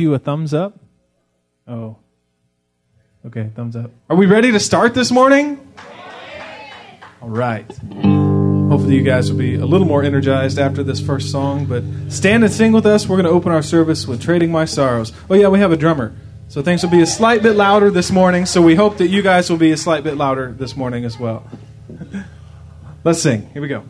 you a thumbs up? Oh. Okay, thumbs up. Are we ready to start this morning? All right. Hopefully, you guys will be a little more energized after this first song. But stand and sing with us. We're going to open our service with Trading My Sorrows. Oh, yeah, we have a drummer. So things will be a slight bit louder this morning. So we hope that you guys will be a slight bit louder this morning as well. Let's sing. Here we go.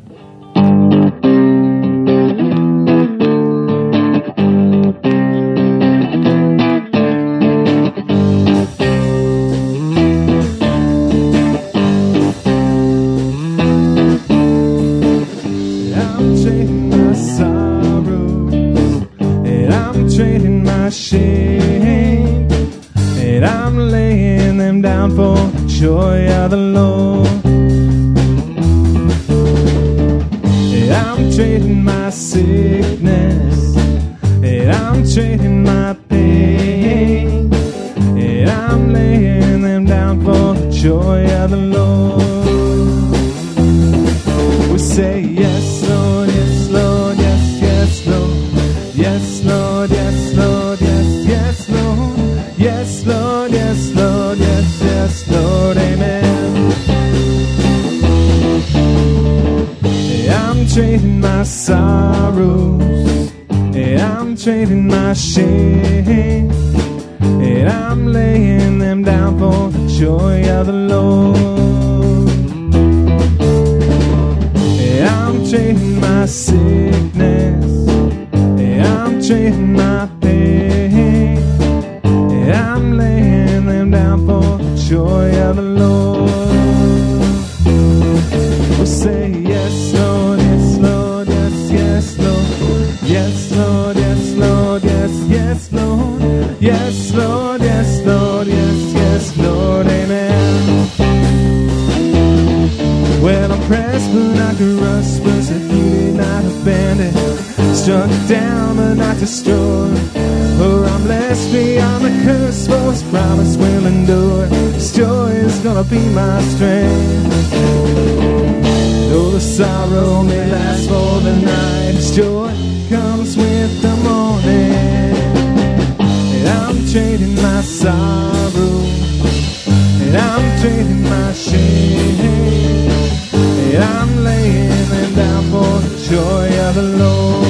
Cast beyond the curse, for his promise will endure. His joy is gonna be my strength. Though the sorrow may last for the night, his joy comes with the morning. And I'm trading my sorrow, and I'm trading my shame. And I'm laying it down for the joy of the Lord.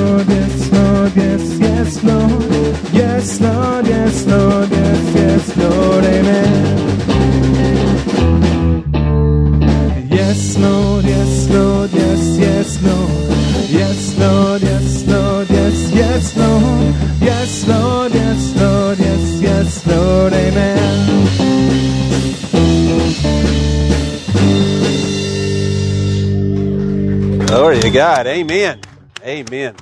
Amen. Amen.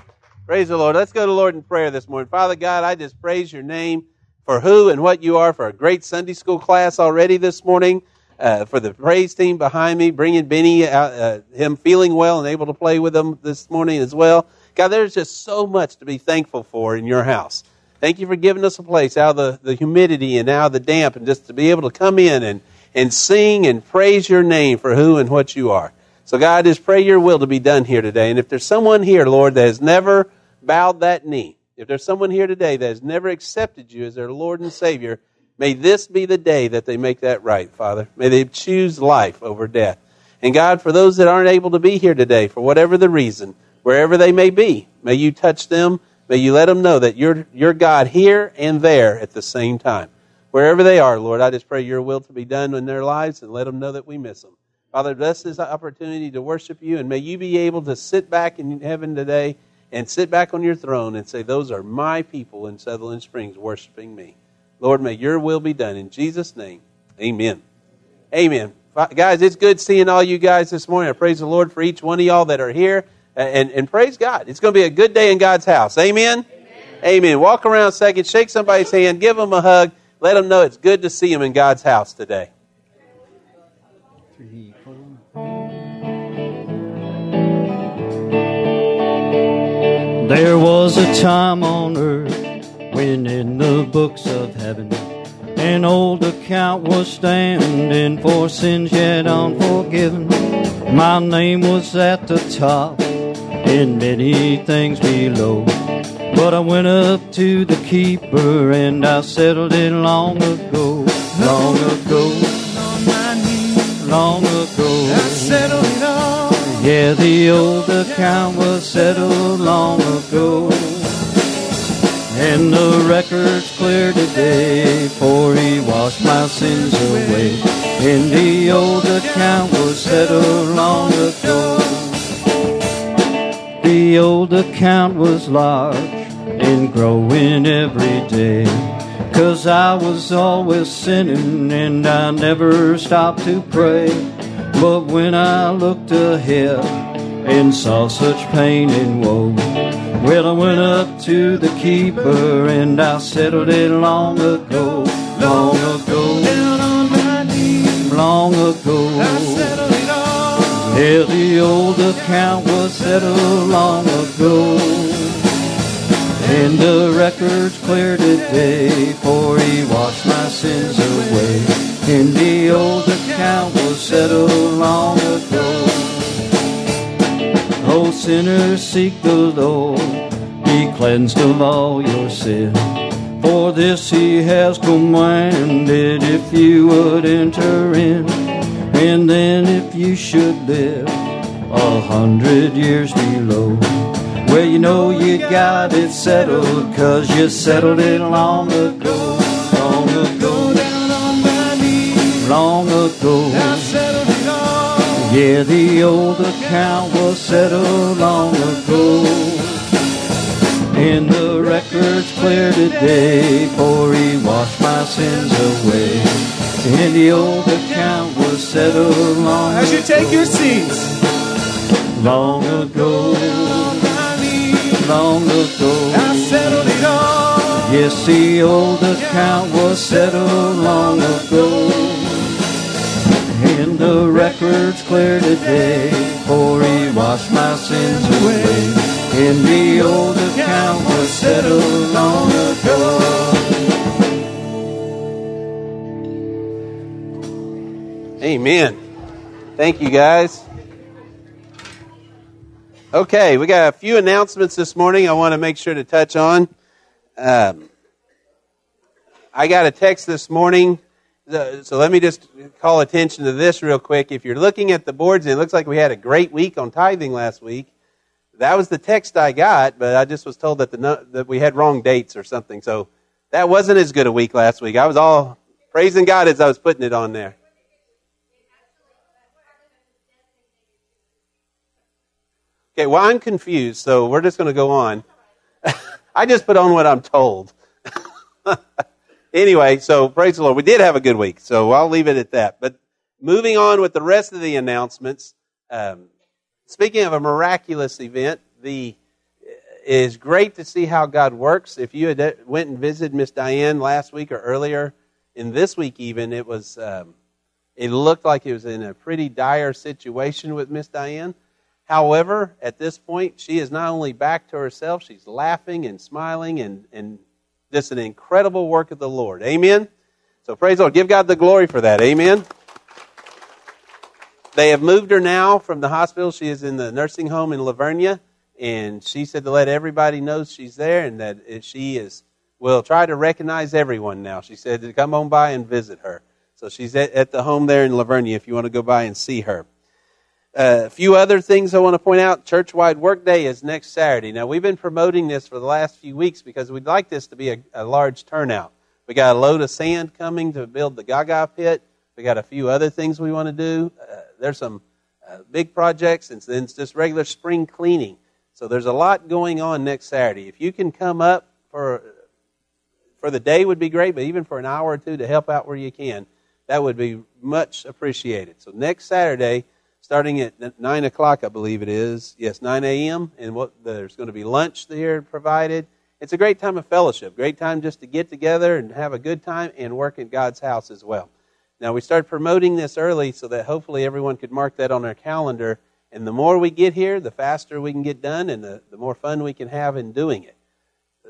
Praise the Lord. Let's go to Lord in prayer this morning. Father God, I just praise your name for who and what you are, for a great Sunday school class already this morning, uh, for the praise team behind me, bringing Benny, out, uh, him feeling well and able to play with them this morning as well. God, there's just so much to be thankful for in your house. Thank you for giving us a place out of the, the humidity and out of the damp and just to be able to come in and, and sing and praise your name for who and what you are. So, God, I just pray your will to be done here today. And if there's someone here, Lord, that has never bowed that knee, if there's someone here today that has never accepted you as their Lord and Savior, may this be the day that they make that right, Father. May they choose life over death. And God, for those that aren't able to be here today, for whatever the reason, wherever they may be, may you touch them. May you let them know that you're, you're God here and there at the same time. Wherever they are, Lord, I just pray your will to be done in their lives and let them know that we miss them. Father, bless this opportunity to worship you, and may you be able to sit back in heaven today and sit back on your throne and say, Those are my people in Sutherland Springs worshiping me. Lord, may your will be done. In Jesus' name, amen. Amen. Guys, it's good seeing all you guys this morning. I praise the Lord for each one of y'all that are here. And, and praise God. It's going to be a good day in God's house. Amen? Amen. Amen. Walk around a second, shake somebody's hand, give them a hug, let them know it's good to see them in God's house today. Was a time on earth when in the books of heaven an old account was standing for sins yet unforgiven. My name was at the top and many things below. But I went up to the keeper and I settled it long ago, long ago, long ago. I settled. Yeah, the old account was settled long ago. And the record's clear today, for he washed my sins away. And the old account was settled long ago. The old account was large and growing every day. Cause I was always sinning and I never stopped to pray. But when I looked ahead and saw such pain and woe, well, I went up to the keeper and I settled it long ago, long ago, Down on my knees. long ago. I settled it all. Yeah, the old account was settled long ago. And the record's clear today, for he washed my sins away. And the old account was settled long ago. Oh, sinners, seek the Lord, be cleansed of all your sin. For this he has commanded if you would enter in. And then if you should live a hundred years below, well, you know you got it settled, cause you settled it long ago, ago. I settled it all. Yeah, the old account was settled long ago. And the record's clear today, for he washed my sins away. And the old account was settled long ago As you ago. take your seats. Long ago, On my knees. long ago. I settled it all. Yes, the old account was settled long ago. The record's clear today, for he washed my sins away. And the old account was settled long ago. Amen. Thank you, guys. Okay, we got a few announcements this morning I want to make sure to touch on. Um, I got a text this morning, so let me just call attention to this real quick. If you're looking at the boards, it looks like we had a great week on tithing last week. That was the text I got, but I just was told that the that we had wrong dates or something. So that wasn't as good a week last week. I was all praising God as I was putting it on there. Okay, well, I'm confused, so we're just going to go on. I just put on what I'm told. anyway, so praise the Lord. We did have a good week, so I'll leave it at that. But moving on with the rest of the announcements, um, speaking of a miraculous event, the it is great to see how God works. If you had went and visited Miss Diane last week or earlier, in this week even, it was um, it looked like it was in a pretty dire situation with Miss Diane. However, at this point, she is not only back to herself, she's laughing and smiling and, and just an incredible work of the Lord. Amen? So praise the Lord. Give God the glory for that. Amen? They have moved her now from the hospital. She is in the nursing home in La Vernia, and she said to let everybody know she's there and that she is will try to recognize everyone now. She said to come on by and visit her. So she's at, at the home there in La Vernia if you want to go by and see her. A few other things I want to point out. Churchwide Workday is next Saturday. Now, we've been promoting this for the last few weeks because we'd like this to be a, a large turnout. We got a load of sand coming to build the Gaga pit. We got a few other things we want to do. Uh, there's some uh, big projects, and then it's just regular spring cleaning. So there's a lot going on next Saturday. If you can come up for for the day would be great, but even for an hour or two to help out where you can, that would be much appreciated. So next Saturday, starting at nine o'clock, I believe it is. Yes, nine a.m. And what there's going to be lunch there provided. It's a great time of fellowship, great time just to get together and have a good time and work in God's house as well. Now we started promoting this early so that hopefully everyone could mark that on their calendar. And the more we get here, the faster we can get done, and the, the more fun we can have in doing it.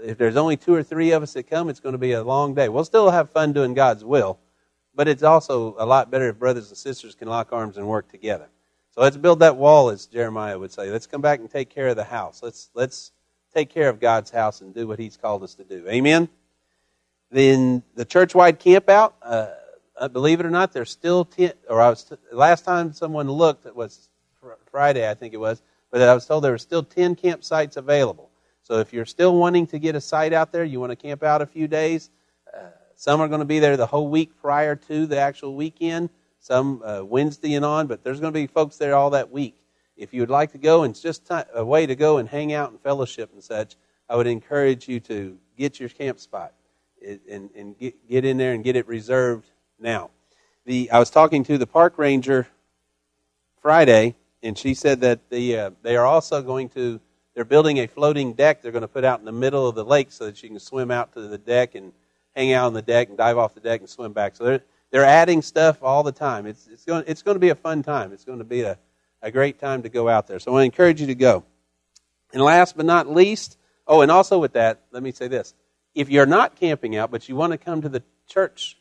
if there's only two or three of us that come, it's going to be a long day. We'll still have fun doing God's will, but it's also a lot better if brothers and sisters can lock arms and work together. Let's build that wall, as Jeremiah would say. Let's come back and take care of the house. Let's let's take care of God's house and do what He's called us to do. Amen. Then the church-wide camp out. Uh, uh, believe it or not, there's still ten. Or I was t- last time someone looked, it was fr- Friday, I think it was. But I was told there were still ten campsites available. So if you're still wanting to get a site out there, you want to camp out a few days. Uh, some are going to be there the whole week prior to the actual weekend. Some uh, Wednesday and on, but there's going to be folks there all that week. If you would like to go and just t- a way to go and hang out and fellowship and such, I would encourage you to get your camp spot and, and get, get in there and get it reserved now. The, I was talking to the park ranger Friday, and she said that the, uh, they are also going to, they're building a floating deck they're going to put out in the middle of the lake so that you can swim out to the deck and hang out on the deck and dive off the deck and swim back. So they're, they're adding stuff all the time. It's, it's, going, it's going to be a fun time. It's going to be a, a great time to go out there. So I encourage you to go. And last but not least, oh, and also with that, let me say this. If you're not camping out, but you want to come to the church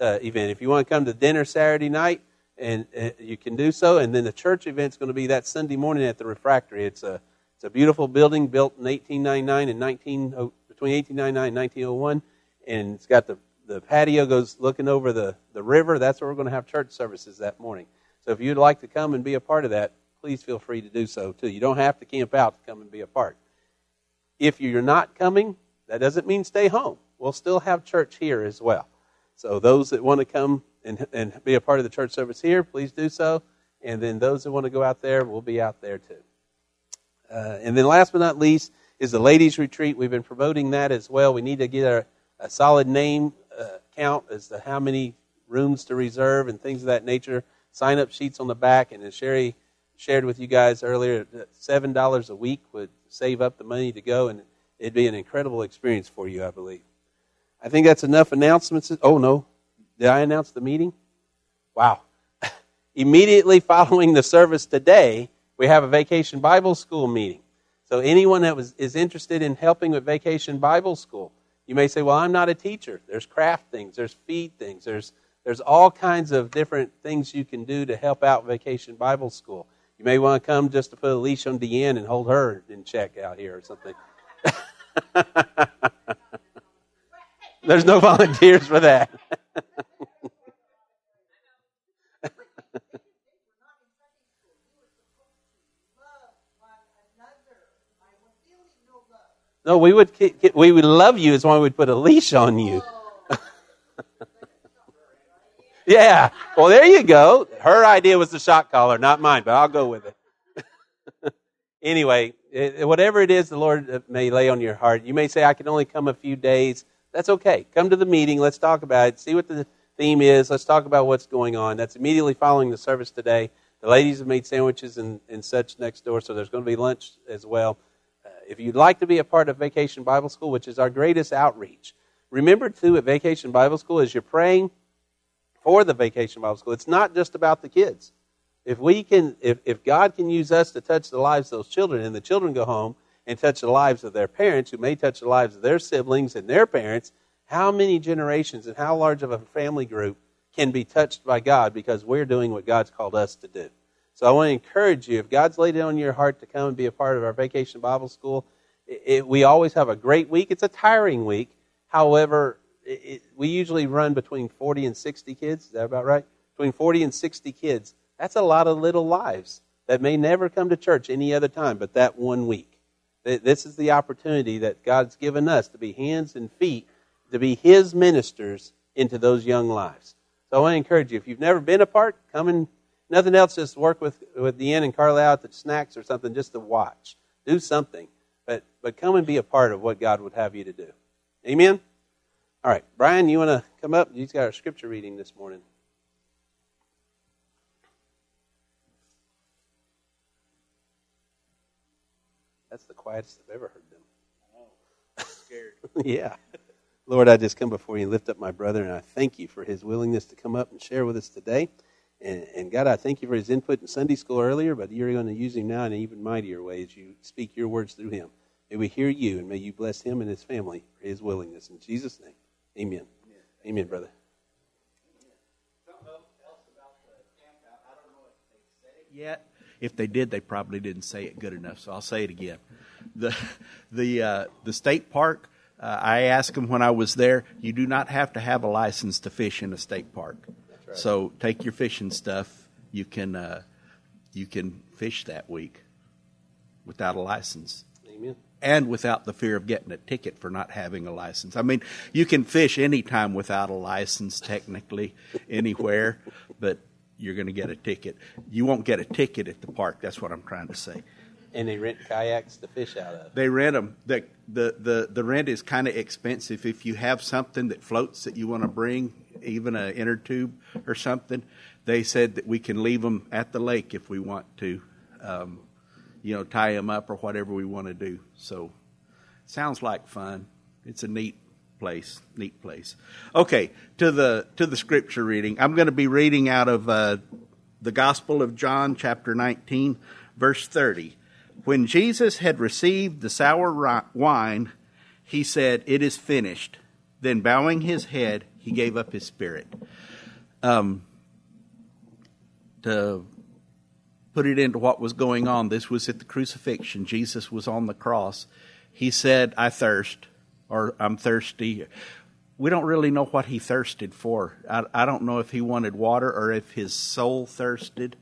uh, event, if you want to come to dinner Saturday night, and uh, you can do so. And then the church event's going to be that Sunday morning at the Refectory. It's a it's a beautiful building built in 1899 and 19 between 1899 and 1901, and it's got the the patio goes looking over the the river. That's where we're going to have church services that morning. So if you'd like to come and be a part of that, please feel free to do so too. You don't have to camp out to come and be a part. If you're not coming, that doesn't mean stay home. We'll still have church here as well. So those that want to come and, and be a part of the church service here, please do so. And then those that want to go out there, we'll be out there too. Uh, and then last but not least is the ladies' retreat. We've been promoting that as well. We need to get a, a solid name uh, count as to how many rooms to reserve and things of that nature. Sign up sheets on the back. And as Sherry shared with you guys earlier, $7 a week would save up the money to go, and it'd be an incredible experience for you, I believe. I think that's enough announcements. Oh, no. Did I announce the meeting? Wow. Immediately following the service today, we have a vacation Bible school meeting. So anyone that was, is interested in helping with vacation Bible school, you may say, well, I'm not a teacher. There's craft things, there's feed things, there's, there's all kinds of different things you can do to help out vacation Bible school. You may want to come just to put a leash on Deanne and hold her in check out here or something. There's no volunteers for that. no, we would we would love you as long as we'd put a leash on you. yeah. Well, there you go. Her idea was the shock collar, not mine, but I'll go with it. anyway, eh, eh, whatever it is the Lord eh, may lay on your heart, you may say, I can only come a few days. That's okay. Come to the meeting. Let's talk about it. See what the theme is. Let's talk about what's going on. That's immediately following the service today. The ladies have made sandwiches and, and such next door, so there's going to be lunch as well. If you'd like to be a part of Vacation Bible School, which is our greatest outreach, remember too at Vacation Bible School, as you're praying for the Vacation Bible School, it's not just about the kids. If we can, if, if God can use us to touch the lives of those children, and the children go home and touch the lives of their parents, who may touch the lives of their siblings and their parents, how many generations and how large of a family group can be touched by God because we're doing what God's called us to do? So I want to encourage you, if God's laid it on your heart to come and be a part of our vacation Bible school, it, it, we always have a great week. It's a tiring week. However, it, we usually run between 40 and 60 kids. Is that about right? Between 40 and 60 kids. That's a lot of little lives that may never come to church any other time but that one week. This is the opportunity that God's given us to be hands and feet, to be His ministers into those young lives. So I want to encourage you, if you've never been a part, come and nothing else, just work with, with Deanne and Carla out at snacks or something just to watch. Do something. But, but come and be a part of what God would have you to do. Amen? All right. Brian, you want to come up? He's got our scripture reading this morning. That's the quietest I've ever heard them. Oh, scared. yeah. Lord, I just come before you and lift up my brother, and I thank you for his willingness to come up and share with us today. And, and God, I thank you for his input in Sunday school earlier, but you're going to use him now in an even mightier way as you speak your words through him. May we hear you, and may you bless him and his family for his willingness. In Jesus' name, amen. Amen, amen brother. yet. If they did, they probably didn't say it good enough. So I'll say it again. The the uh, the state park. Uh, I asked them when I was there. You do not have to have a license to fish in a state park. Right. So take your fishing stuff. You can uh, you can fish that week without a license. Amen. And without the fear of getting a ticket for not having a license. I mean, you can fish anytime without a license, technically, anywhere, but you're going to get a ticket. You won't get a ticket at the park. That's what I'm trying to say. And they rent kayaks to fish out of. They rent them. The the the, the rent is kind of expensive. If you have something that floats that you want to bring, even an inner tube or something, they said that we can leave them at the lake if we want to. Um, you know, tie them up or whatever we want to do. So, sounds like fun. It's a neat place, neat place. Okay, to the to the scripture reading. I'm going to be reading out of uh, the Gospel of John, chapter 19, verse 30. When Jesus had received the sour wine, he said, "It is finished." Then, bowing his head, he gave up his spirit. Um, to put it into what was going on. This was at the crucifixion. Jesus was on the cross. He said, I thirst, or I'm thirsty. We don't really know what he thirsted for. I, I don't know if he wanted water or if his soul thirsted.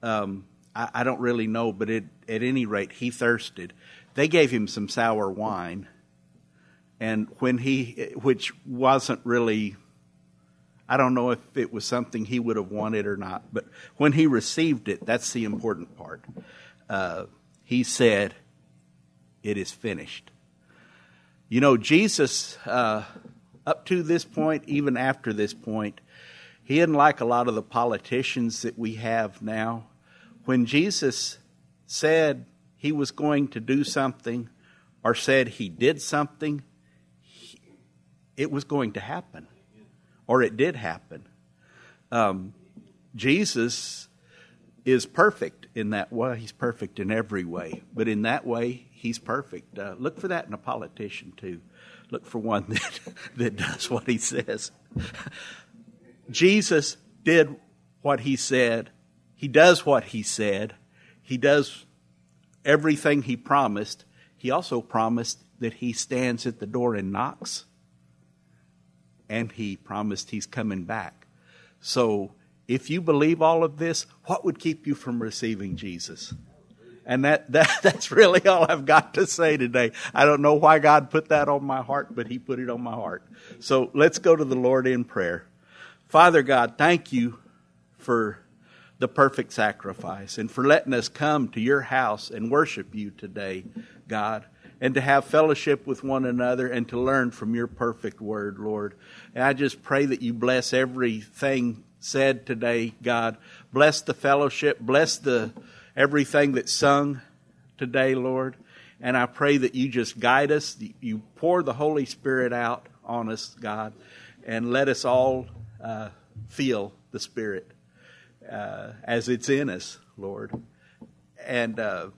Um, I, I, don't really know, but it, at any rate, he thirsted. They gave him some sour wine, and when he, which wasn't really I don't know if it was something he would have wanted or not, but when he received it, that's the important part. Uh, he said, It is finished. You know, Jesus, uh, up to this point, even after this point, he didn't like a lot of the politicians that we have now. When Jesus said he was going to do something or said he did something, it was going to happen or it did happen. Um, Jesus is perfect in that way. He's perfect in every way, but in that way, he's perfect. Uh, look for that in a politician too. Look for one that that does what he says. Jesus did what he said. He does what he said. He does everything he promised. He also promised that he stands at the door and knocks and he promised he's coming back. So, if you believe all of this, what would keep you from receiving Jesus? And that, that that's really all I've got to say today. I don't know why God put that on my heart, but he put it on my heart. So let's go to the Lord in prayer. Father God, thank you for the perfect sacrifice and for letting us come to your house and worship you today, God and to have fellowship with one another and to learn from your perfect word, Lord. And I just pray that you bless everything said today, God. Bless the fellowship, bless the everything that's sung today, Lord. And I pray that you just guide us, you pour the Holy Spirit out on us, God, and let us all uh, feel the Spirit uh, as it's in us, Lord. And uh,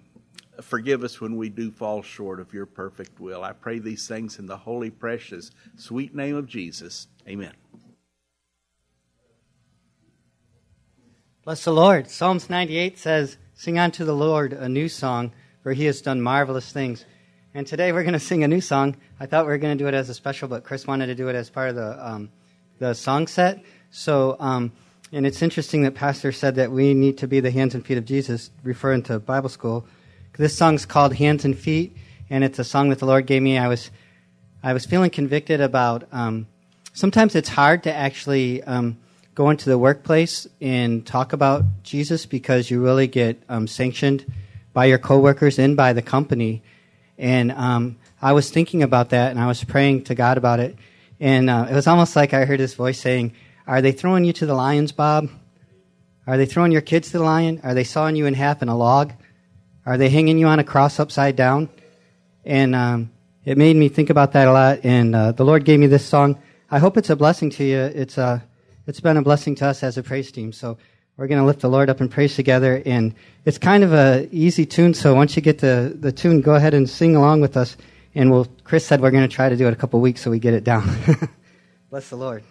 Forgive us when we do fall short of your perfect will. I pray these things in the holy, precious, sweet name of Jesus. Amen. Bless the Lord. Psalms 98 says, Sing unto the Lord a new song, for he has done marvelous things. And today we're going to sing a new song. I thought we were going to do it as a special, but Chris wanted to do it as part of the, um, the song set. So, um, and it's interesting that Pastor said that we need to be the hands and feet of Jesus, referring to Bible school. This song's called Hands and Feet, and it's a song that the Lord gave me. I was, I was feeling convicted about. Um, sometimes it's hard to actually um, go into the workplace and talk about Jesus because you really get um, sanctioned by your coworkers and by the company. And um, I was thinking about that, and I was praying to God about it. And uh, it was almost like I heard His voice saying, "Are they throwing you to the lions, Bob? Are they throwing your kids to the lion? Are they sawing you in half in a log?" Are they hanging you on a cross upside down? And um, it made me think about that a lot. And uh, the Lord gave me this song. I hope it's a blessing to you. It's uh, it's been a blessing to us as a praise team. So we're going to lift the Lord up in praise together. And it's kind of a easy tune, so once you get the, the tune, go ahead and sing along with us. And we'll, Chris said we're going to try to do it a couple weeks so we get it down. Bless the Lord.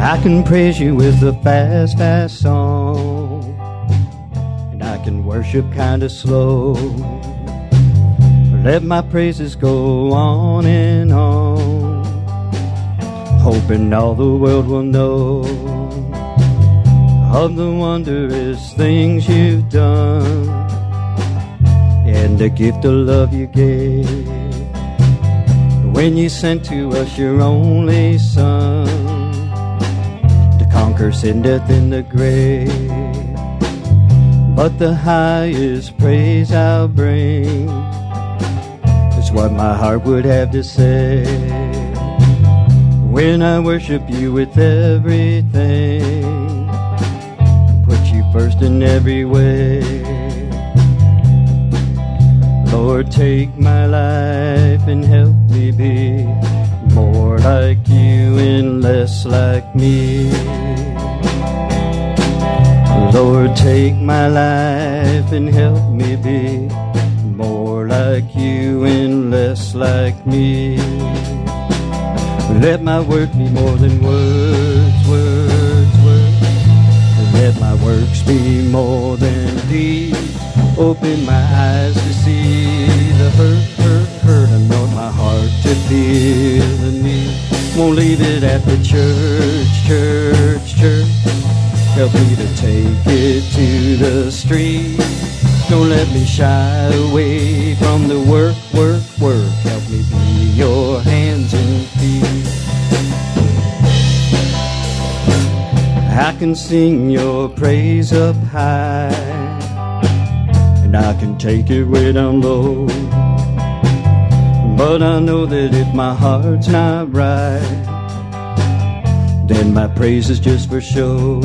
I can praise you with a fast, fast song. And I can worship kind of slow. Let my praises go on and on. Hoping all the world will know of the wondrous things you've done and the gift of love you gave when you sent to us your only son conquer death, in the grave. But the highest praise I'll bring is what my heart would have to say when I worship you with everything put you first in every way. Lord, take my life and help me be more like you and less like me. Lord, take my life and help me be more like you and less like me. Let my work be more than words, words, words. Let my works be more than deeds. Open my eyes to see the hurt, hurt, hurt. Anoint my heart to feel the need. Won't leave it at the church, church, church. Help me to take it to the street. Don't let me shy away from the work, work, work. Help me be your hands and feet. I can sing your praise up high, and I can take it when I'm low. But I know that if my heart's not right, then my praise is just for show.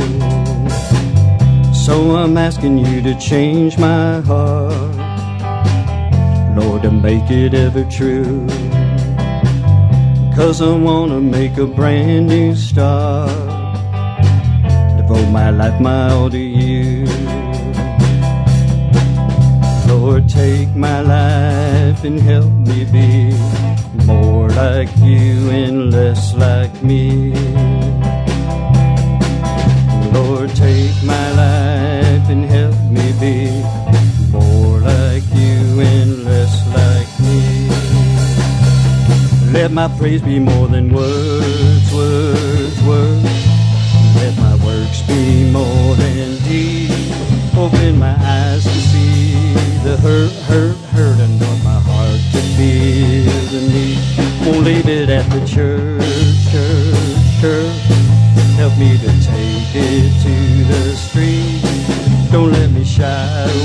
So I'm asking you to change my heart, Lord, to make it ever true. Cause I wanna make a brand new start devote my life, my all to you. Lord, take my life and help me be more like you and less like me. Lord, take my life and help me be more like you and less like me. Let my praise be more than words, words, words. Let my works be more than deeds. Open my eyes to see the hurt, hurt, hurt. and Anoint my heart to feel the need. Won't leave it at the church, church, church. Help me to take it to the street. Don't let me shy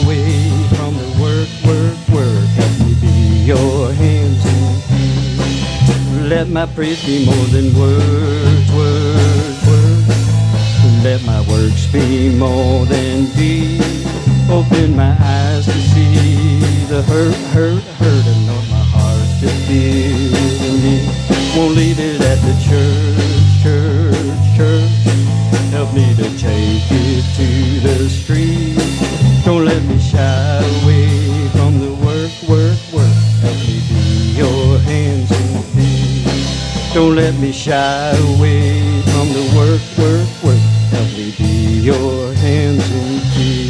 away from the work, work, work. Help me be your hands and feet. Let my praise be more than words, words, words. Let my works be more than deeds. Open my eyes to see the hurt, hurt, hurt. Anoint my heart to feel the need. Won't leave it at the church, church, church. Help me to take it to the street. Don't let me shy away from the work, work, work. Help me be your hands and feet. Don't let me shy away from the work, work, work. Help me be your hands and feet.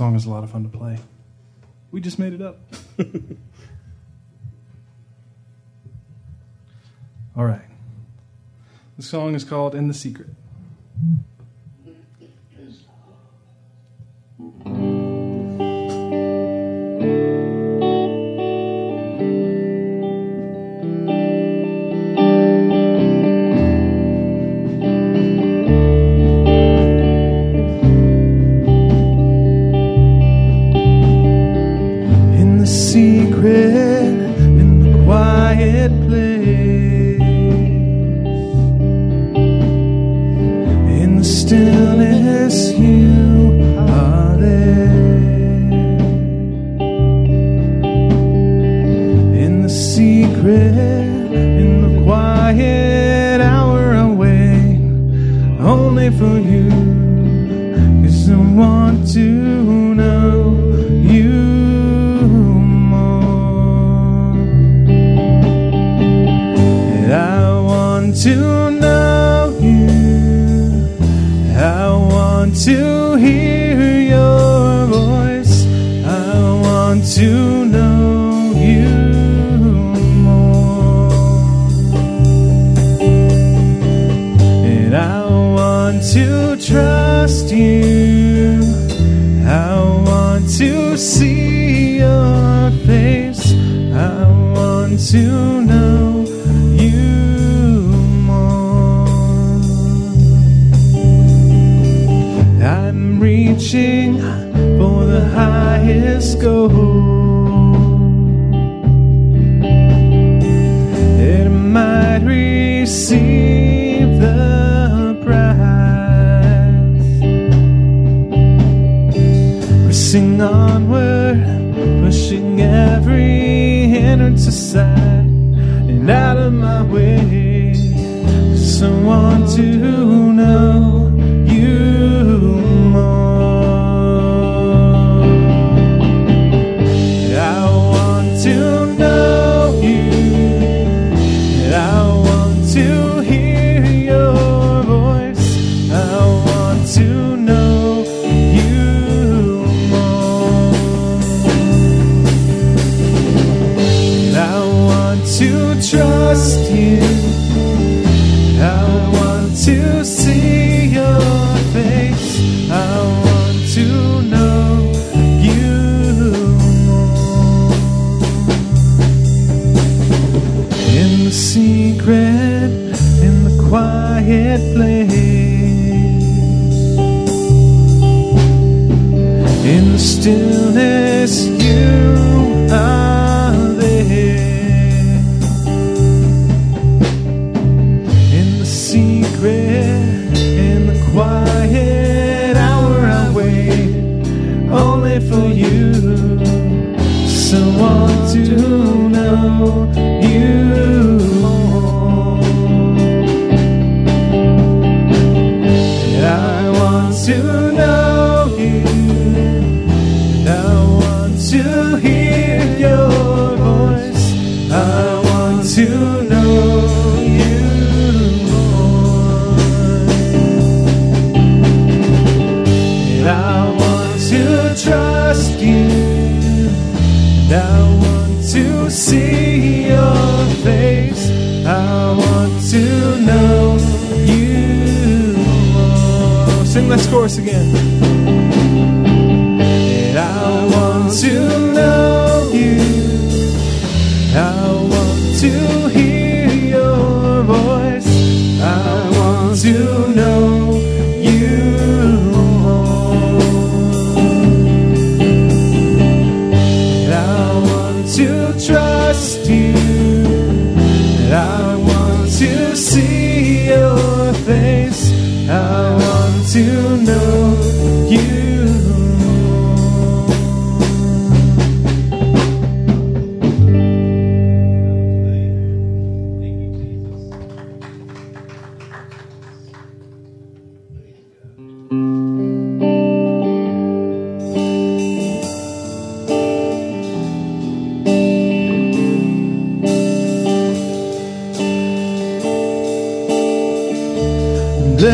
Song is a lot of fun to play. We just made it up. All right. The song is called In the Secret.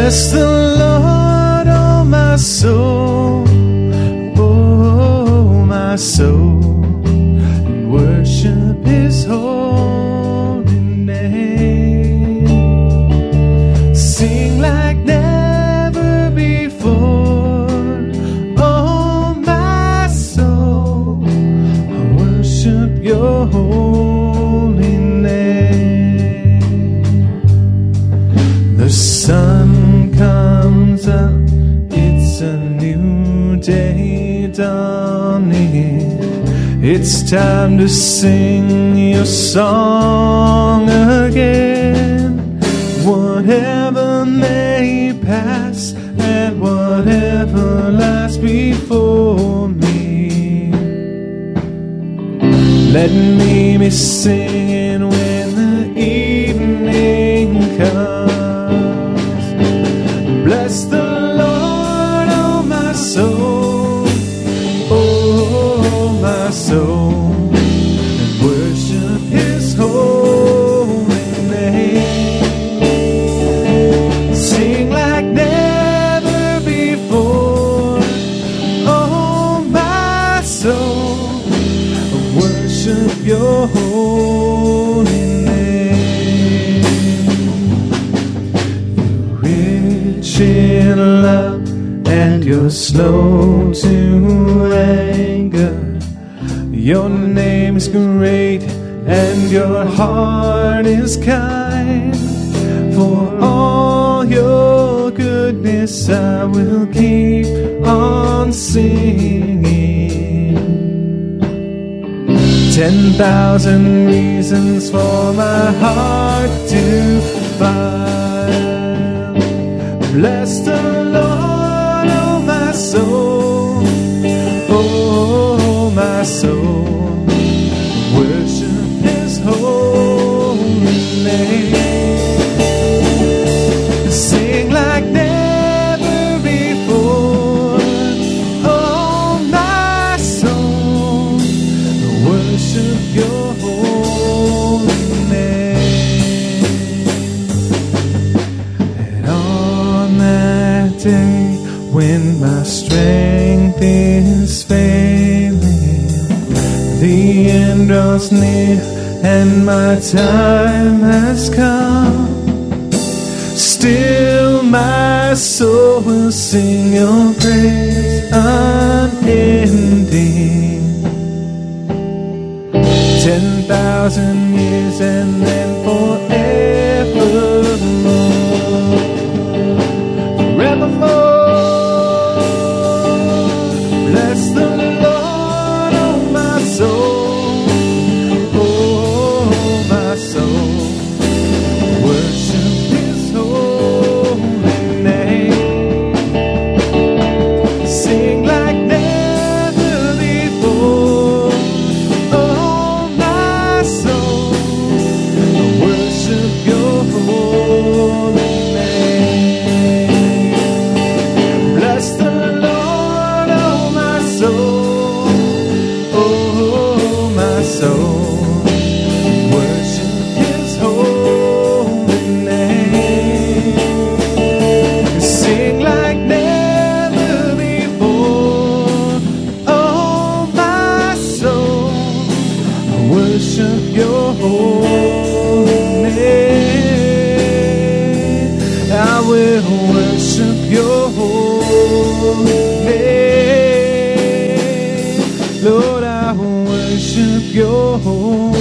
bless the to sing your song again. Whatever may pass and whatever lies before me, let me be singing. Thousand reasons for my heart to find. Bless the Lord, oh my soul, oh my soul. Draws near and my time has come. Still, my soul will sing your praise unending. Ten thousand years and your holy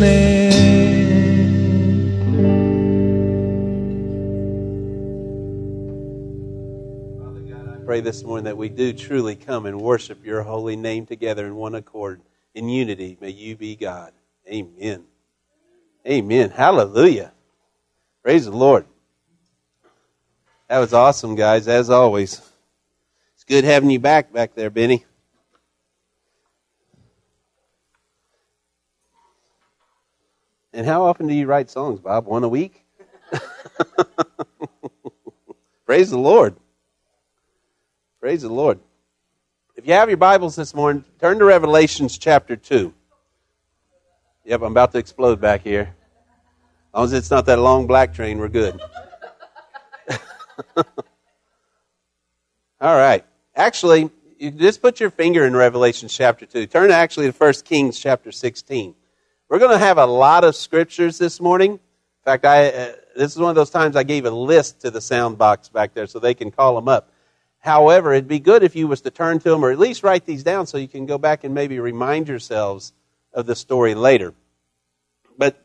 name. Pray this morning that we do truly come and worship your holy name together in one accord, in unity. May you be God. Amen. Amen. Hallelujah. Praise the Lord. That was awesome, guys, as always. It's good having you back back there, Benny. And how often do you write songs, Bob? One a week? Praise the Lord. Praise the Lord. If you have your Bibles this morning, turn to Revelations chapter 2. Yep, I'm about to explode back here. As long as it's not that long black train, we're good. All right. Actually, you just put your finger in Revelation chapter 2. Turn actually to 1 Kings chapter 16. We're going to have a lot of scriptures this morning. In fact, I, uh, this is one of those times I gave a list to the sound box back there so they can call them up. However, it'd be good if you was to turn to them or at least write these down so you can go back and maybe remind yourselves of the story later. But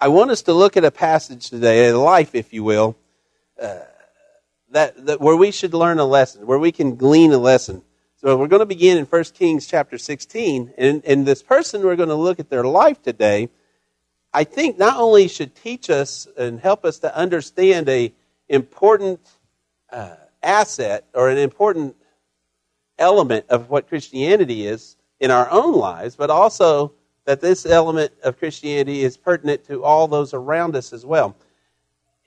I want us to look at a passage today, a life, if you will, uh, that, that where we should learn a lesson, where we can glean a lesson. So we're going to begin in 1 Kings chapter 16, and, and this person we're going to look at their life today, I think not only should teach us and help us to understand a important uh, asset or an important element of what Christianity is in our own lives, but also that this element of Christianity is pertinent to all those around us as well.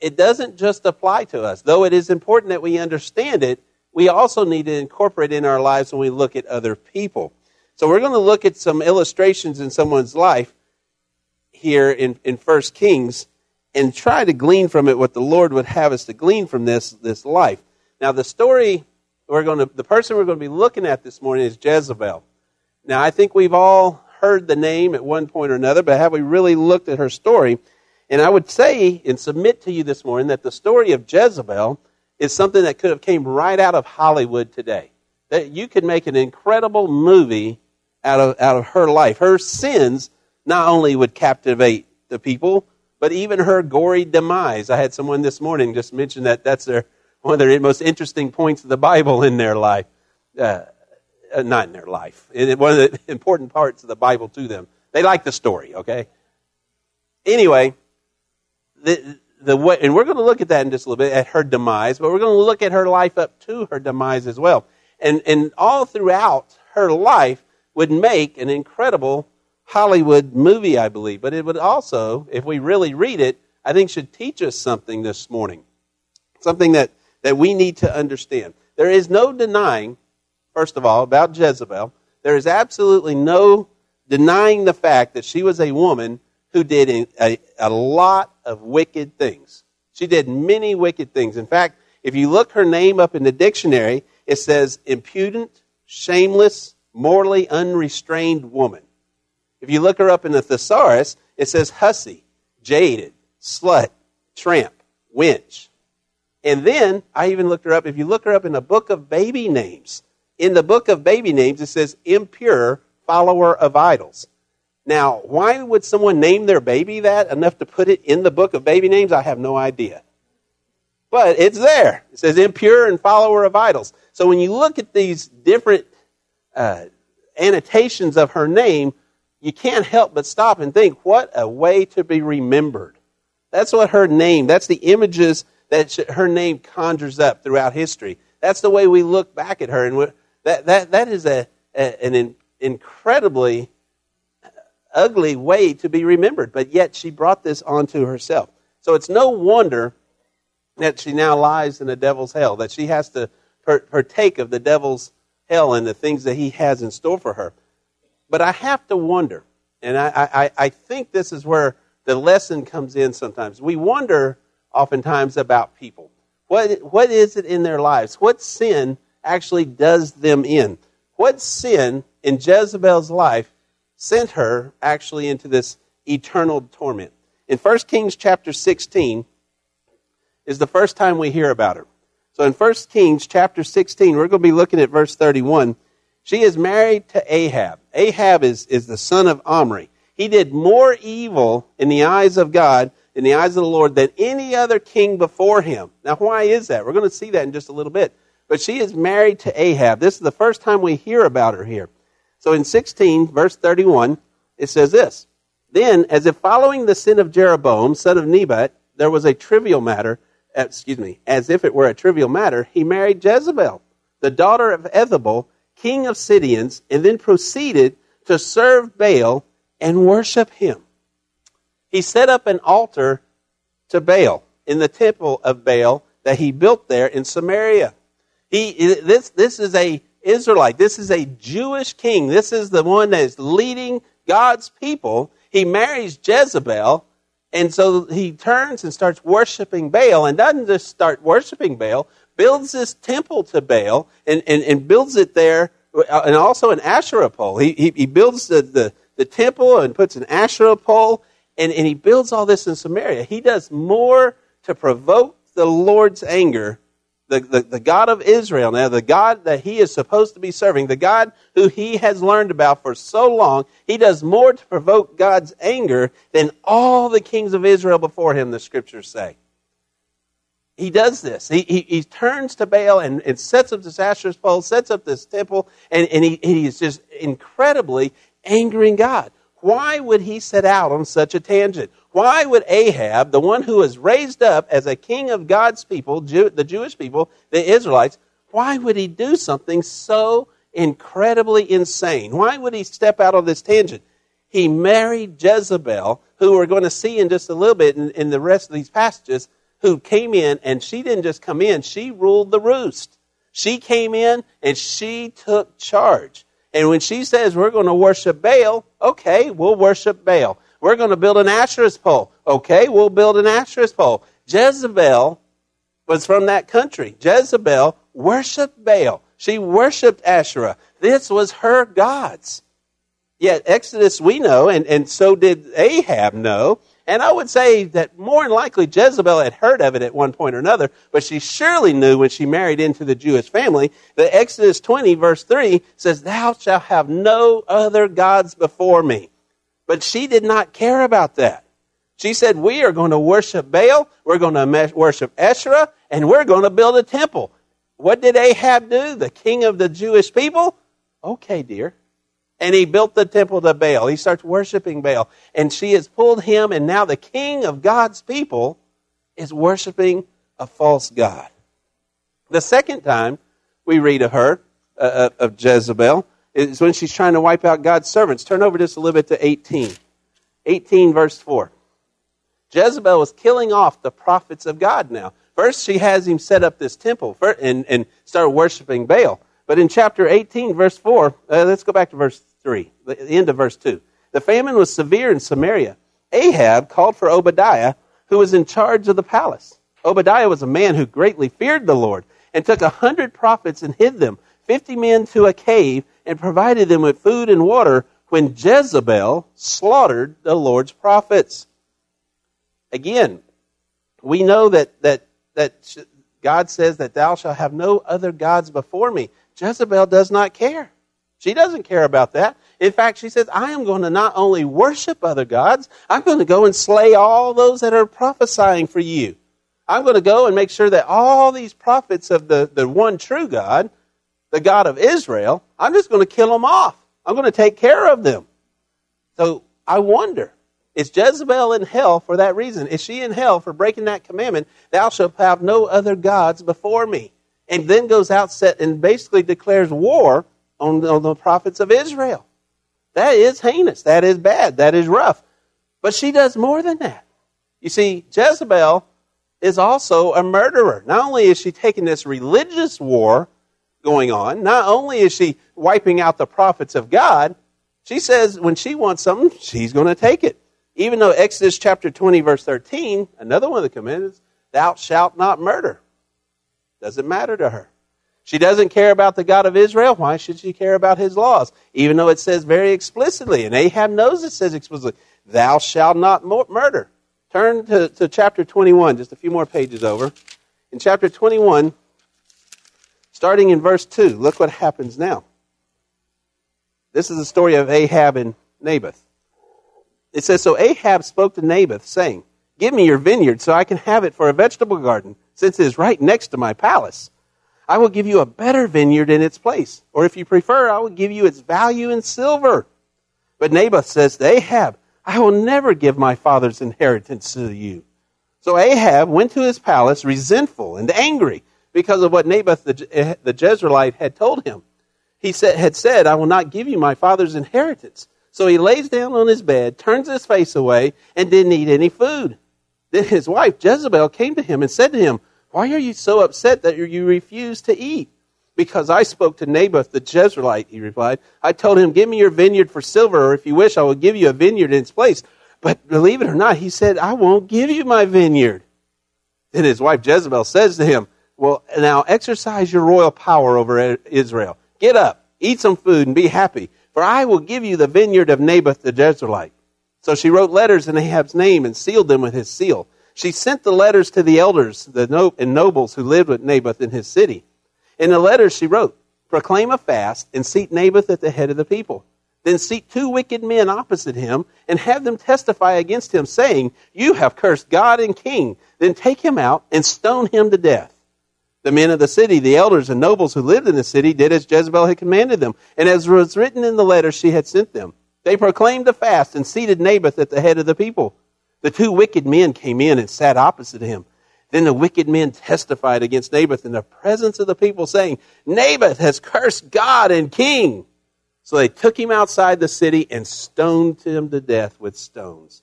It doesn't just apply to us. Though it is important that we understand it, we also need to incorporate in our lives when we look at other people. So we're going to look at some illustrations in someone's life here in, in 1 Kings and try to glean from it what the Lord would have us to glean from this, this life. Now, the story we're going to, the person we're going to be looking at this morning is Jezebel. Now, I think we've all heard the name at one point or another, but have we really looked at her story? And I would say and submit to you this morning that the story of Jezebel is something that could have came right out of Hollywood today. That you could make an incredible movie out of, out of her life. Her sins not only would captivate the people, but even her gory demise. I had someone this morning just mention that that's their, one of their most interesting points of the Bible in their life. Uh, uh, not in their life. One of the important parts of the Bible to them. They like the story, okay? Anyway, the, the way, and we're going to look at that in just a little bit at her demise, but we're going to look at her life up to her demise as well. And, and all throughout her life would make an incredible Hollywood movie, I believe. But it would also, if we really read it, I think should teach us something this morning. Something that, that we need to understand. There is no denying, first of all, about Jezebel. There is absolutely no denying the fact that she was a woman who did a, a, a lot of wicked things. She did many wicked things. In fact, if you look her name up in the dictionary, it says impudent, shameless, morally unrestrained woman. If you look her up in the thesaurus, it says hussy, jaded, slut, tramp, wench. And then I even looked her up. If you look her up in the book of baby names, in the book of baby names, it says impure follower of idols. Now, why would someone name their baby that enough to put it in the book of baby names? I have no idea. But it's there. It says impure and follower of idols. So when you look at these different uh, annotations of her name, you can't help but stop and think, what a way to be remembered. That's what her name, that's the images that her name conjures up throughout history. That's the way we look back at her. And that, that, that is a, a an incredibly ugly way to be remembered, but yet she brought this onto herself. So it's no wonder that she now lies in the devil's hell, that she has to partake of the devil's hell and the things that he has in store for her. But I have to wonder, and I, I, I think this is where the lesson comes in sometimes. We wonder oftentimes about people. What, what is it in their lives? What sin actually does them in? What sin in Jezebel's life sent her actually into this eternal torment. In 1 Kings chapter 16 is the first time we hear about her. So in 1 Kings chapter 16, we're going to be looking at verse 31. She is married to Ahab. Ahab is, is the son of Omri. He did more evil in the eyes of God, in the eyes of the Lord, than any other king before him. Now, why is that? We're going to see that in just a little bit. But she is married to Ahab. This is the first time we hear about her here. So in 16, verse 31, it says this Then, as if following the sin of Jeroboam, son of Nebat, there was a trivial matter, uh, excuse me, as if it were a trivial matter, he married Jezebel, the daughter of Ethbaal, king of Sidonians, and then proceeded to serve Baal and worship him. He set up an altar to Baal in the temple of Baal that he built there in Samaria. He, this, this is a Israelite. This is a Jewish king. This is the one that is leading God's people. He marries Jezebel, and so he turns and starts worshiping Baal, and doesn't just start worshiping Baal, builds this temple to Baal, and, and, and builds it there, uh, and also an Asherah pole. He, he, he builds the, the, the temple and puts an Asherah pole, and, and he builds all this in Samaria. He does more to provoke the Lord's anger the, the, the, God of Israel now, the God that he is supposed to be serving, the God who he has learned about for so long, he does more to provoke God's anger than all the kings of Israel before him, the scriptures say. He does this. He, he, he turns to Baal and, and sets up this Asherah's pole, sets up this temple, and, and he, he is just incredibly angering God. Why would he set out on such a tangent? Why would Ahab, the one who was raised up as a king of God's people, Jew, the Jewish people, the Israelites, why would he do something so incredibly insane? Why would he step out on this tangent? He married Jezebel, who we're going to see in just a little bit in, in the rest of these passages, who came in, and she didn't just come in, she ruled the roost. She came in and she took charge. And when she says we're going to worship Baal, okay, we'll worship Baal. We're going to build an Asherah's pole. Okay, we'll build an Asherah's pole. Jezebel was from that country. Jezebel worshiped Baal. She worshiped Asherah. This was her gods. Yet Exodus we know, and, and so did Ahab know, And I would say that more than likely Jezebel had heard of it at one point or another, but she surely knew when she married into the Jewish family that Exodus 20 verse 3 says, Thou shalt have no other gods before me. But she did not care about that. She said, We are going to worship Baal, we're going to worship Asherah, and we're going to build a temple. What did Ahab do, the king of the Jewish people? Okay, dear and he built the temple to Baal. He starts worshiping Baal. And she has pulled him, and now the king of God's people is worshiping a false God. The second time we read of her, uh, uh of Jezebel, is when she's trying to wipe out God's servants. Turn over just a little bit to 18. 18, verse 4. Jezebel was killing off the prophets of God now. First, she has him set up this temple and, and start worshiping Baal. But in chapter 18, verse 4, uh, let's go back to verse 3, the end of verse 2. The famine was severe in Samaria. Ahab called for Obadiah, who was in charge of the palace. Obadiah was a man who greatly feared the Lord and took a hundred prophets and hid them, fifty men to a cave, and provided them with food and water when Jezebel slaughtered the Lord's prophets. Again, we know that, that, that God says that thou shalt have no other gods before me. Jezebel does not care. She doesn't care about that. In fact, she says, I am going to not only worship other gods, I'm going to go and slay all those that are prophesying for you. I'm going to go and make sure that all these prophets of the, the one true God, the God of Israel, I'm just going to kill them off. I'm going to take care of them. So I wonder, is Jezebel in hell for that reason? Is she in hell for breaking that commandment, thou shalt have no other gods before me? And then goes out set and basically declares war on, on the prophets of Israel. That is heinous. That is bad. That is rough. But she does more than that. You see, Jezebel is also a murderer. Not only is she taking this religious war going on, not only is she wiping out the prophets of God, she says when she wants something, she's going to take it. Even though Exodus chapter 20, verse 13, another one of the commandments, thou shalt not murder. Doesn't matter to her. She doesn't care about the God of Israel. Why should she care about his laws? Even though it says very explicitly, and Ahab knows it says explicitly, thou shalt not murder. Turn to, to chapter 21, just a few more pages over. In chapter 21, starting in verse 2, look what happens now. This is the story of Ahab and Naboth. It says, So Ahab spoke to Naboth, saying, Give me your vineyard so I can have it for a vegetable garden since it is right next to my palace. I will give you a better vineyard in its place. Or if you prefer, I will give you its value in silver. But Naboth says to Ahab, I will never give my father's inheritance to you. So Ahab went to his palace resentful and angry because of what Naboth the, eh, the Jezreelite had told him. He said, had said, I will not give you my father's inheritance. So he lays down on his bed, turns his face away, and didn't eat any food. Then his wife Jezebel came to him and said to him, Why are you so upset that you refuse to eat? Because I spoke to Naboth the Jezreelite, he replied. I told him, Give me your vineyard for silver, or if you wish, I will give you a vineyard in its place. But believe it or not, he said, I won't give you my vineyard. Then his wife Jezebel says to him, Well, now exercise your royal power over Israel. Get up, eat some food, and be happy, for I will give you the vineyard of Naboth the Jezreelite. So she wrote letters in Ahab's name and sealed them with his seal. She sent the letters to the elders the no- and nobles who lived with Naboth in his city. In the letters she wrote, Proclaim a fast and seat Naboth at the head of the people. Then seat two wicked men opposite him and have them testify against him, saying, You have cursed God and king. Then take him out and stone him to death. The men of the city, the elders and nobles who lived in the city, did as Jezebel had commanded them, and as was written in the letter she had sent them. They proclaimed a fast and seated Naboth at the head of the people. The two wicked men came in and sat opposite him. Then the wicked men testified against Naboth in the presence of the people, saying, Naboth has cursed God and king. So they took him outside the city and stoned him to death with stones.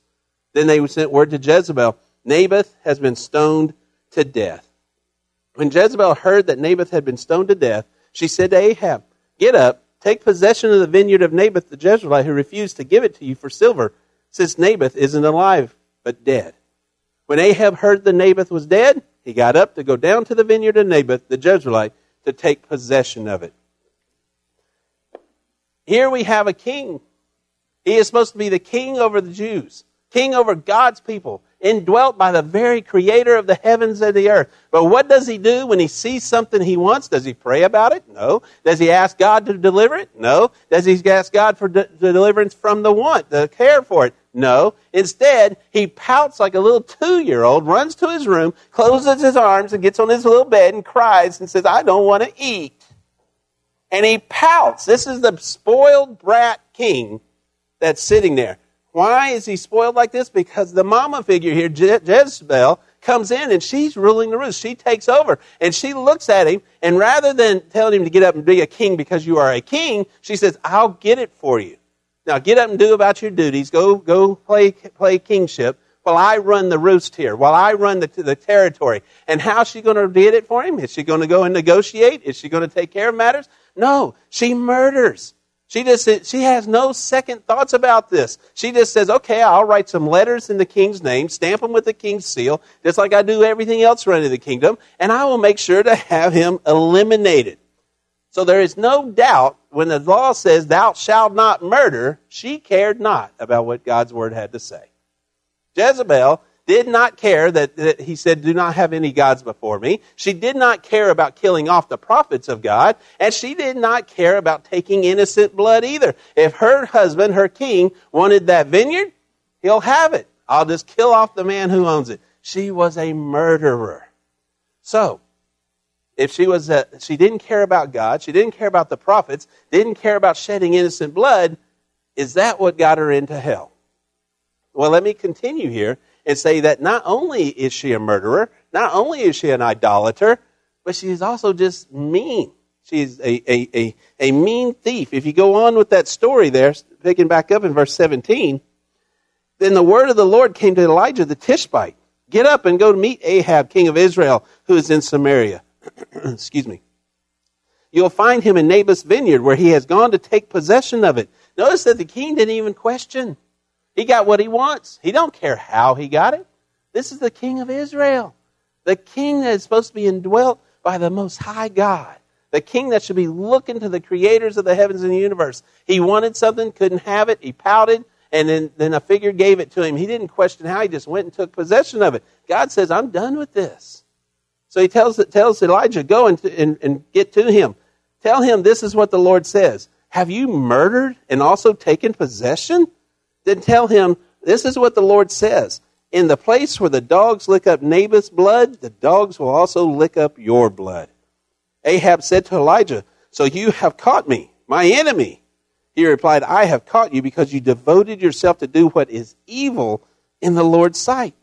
Then they sent word to Jezebel, Naboth has been stoned to death. When Jezebel heard that Naboth had been stoned to death, she said to Ahab, Get up, Take possession of the vineyard of Naboth the Jezreelite, who refused to give it to you for silver, since Naboth isn't alive, but dead. When Ahab heard that Naboth was dead, he got up to go down to the vineyard of Naboth the Jezreelite to take possession of it. Here we have a king. He is supposed to be the king over the Jews. king over God's people, indwelt by the very creator of the heavens and the earth. But what does he do when he sees something he wants? Does he pray about it? No. Does he ask God to deliver it? No. Does he ask God for de- deliverance from the want, the care for it? No. Instead, he pouts like a little two year old, runs to his room, closes his arms, and gets on his little bed and cries and says, I don't want to eat. And he pouts. This is the spoiled brat king that's sitting there. Why is he spoiled like this? Because the mama figure here, Je- Jezebel, comes in and she's ruling the roost. She takes over and she looks at him and rather than telling him to get up and be a king because you are a king, she says, I'll get it for you. Now get up and do about your duties. Go, go play, play kingship while I run the roost here, while I run the, the territory. And how's she going to get it for him? Is she going to go and negotiate? Is she going to take care of matters? No, she murders. She just she has no second thoughts about this. She just says, "Okay, I'll write some letters in the king's name, stamp them with the king's seal, just like I do everything else running the kingdom, and I will make sure to have him eliminated." So there is no doubt when the law says, "Thou shalt not murder," she cared not about what God's word had to say. Jezebel did not care that, that, he said, Do not have any gods before me. She did not care about killing off the prophets of God, and she did not care about taking innocent blood either. If her husband, her king, wanted that vineyard, he'll have it. I'll just kill off the man who owns it. She was a murderer. So, if she was a, she didn't care about God, she didn't care about the prophets, didn't care about shedding innocent blood, is that what got her into hell? Well, let me continue here and say that not only is she a murderer, not only is she an idolater, but she's also just mean. She's a, a, a, a mean thief. If you go on with that story there, picking back up in verse 17, then the word of the Lord came to Elijah the Tishbite. Get up and go to meet Ahab, king of Israel, who is in Samaria. Excuse me. You'll find him in Naboth's vineyard where he has gone to take possession of it. Notice that the king didn't even question. He got what he wants. He don't care how he got it. This is the king of Israel. The king that is supposed to be indwelt by the most high God. The king that should be looking to the creators of the heavens and the universe. He wanted something, couldn't have it. He pouted, and then, then a figure gave it to him. He didn't question how. He just went and took possession of it. God says, I'm done with this. So he tells, tells Elijah, go and, and, and get to him. Tell him this is what the Lord says. Have you murdered and also taken possession? Then tell him, This is what the Lord says. In the place where the dogs lick up Naboth's blood, the dogs will also lick up your blood. Ahab said to Elijah, So you have caught me, my enemy. He replied, I have caught you because you devoted yourself to do what is evil in the Lord's sight.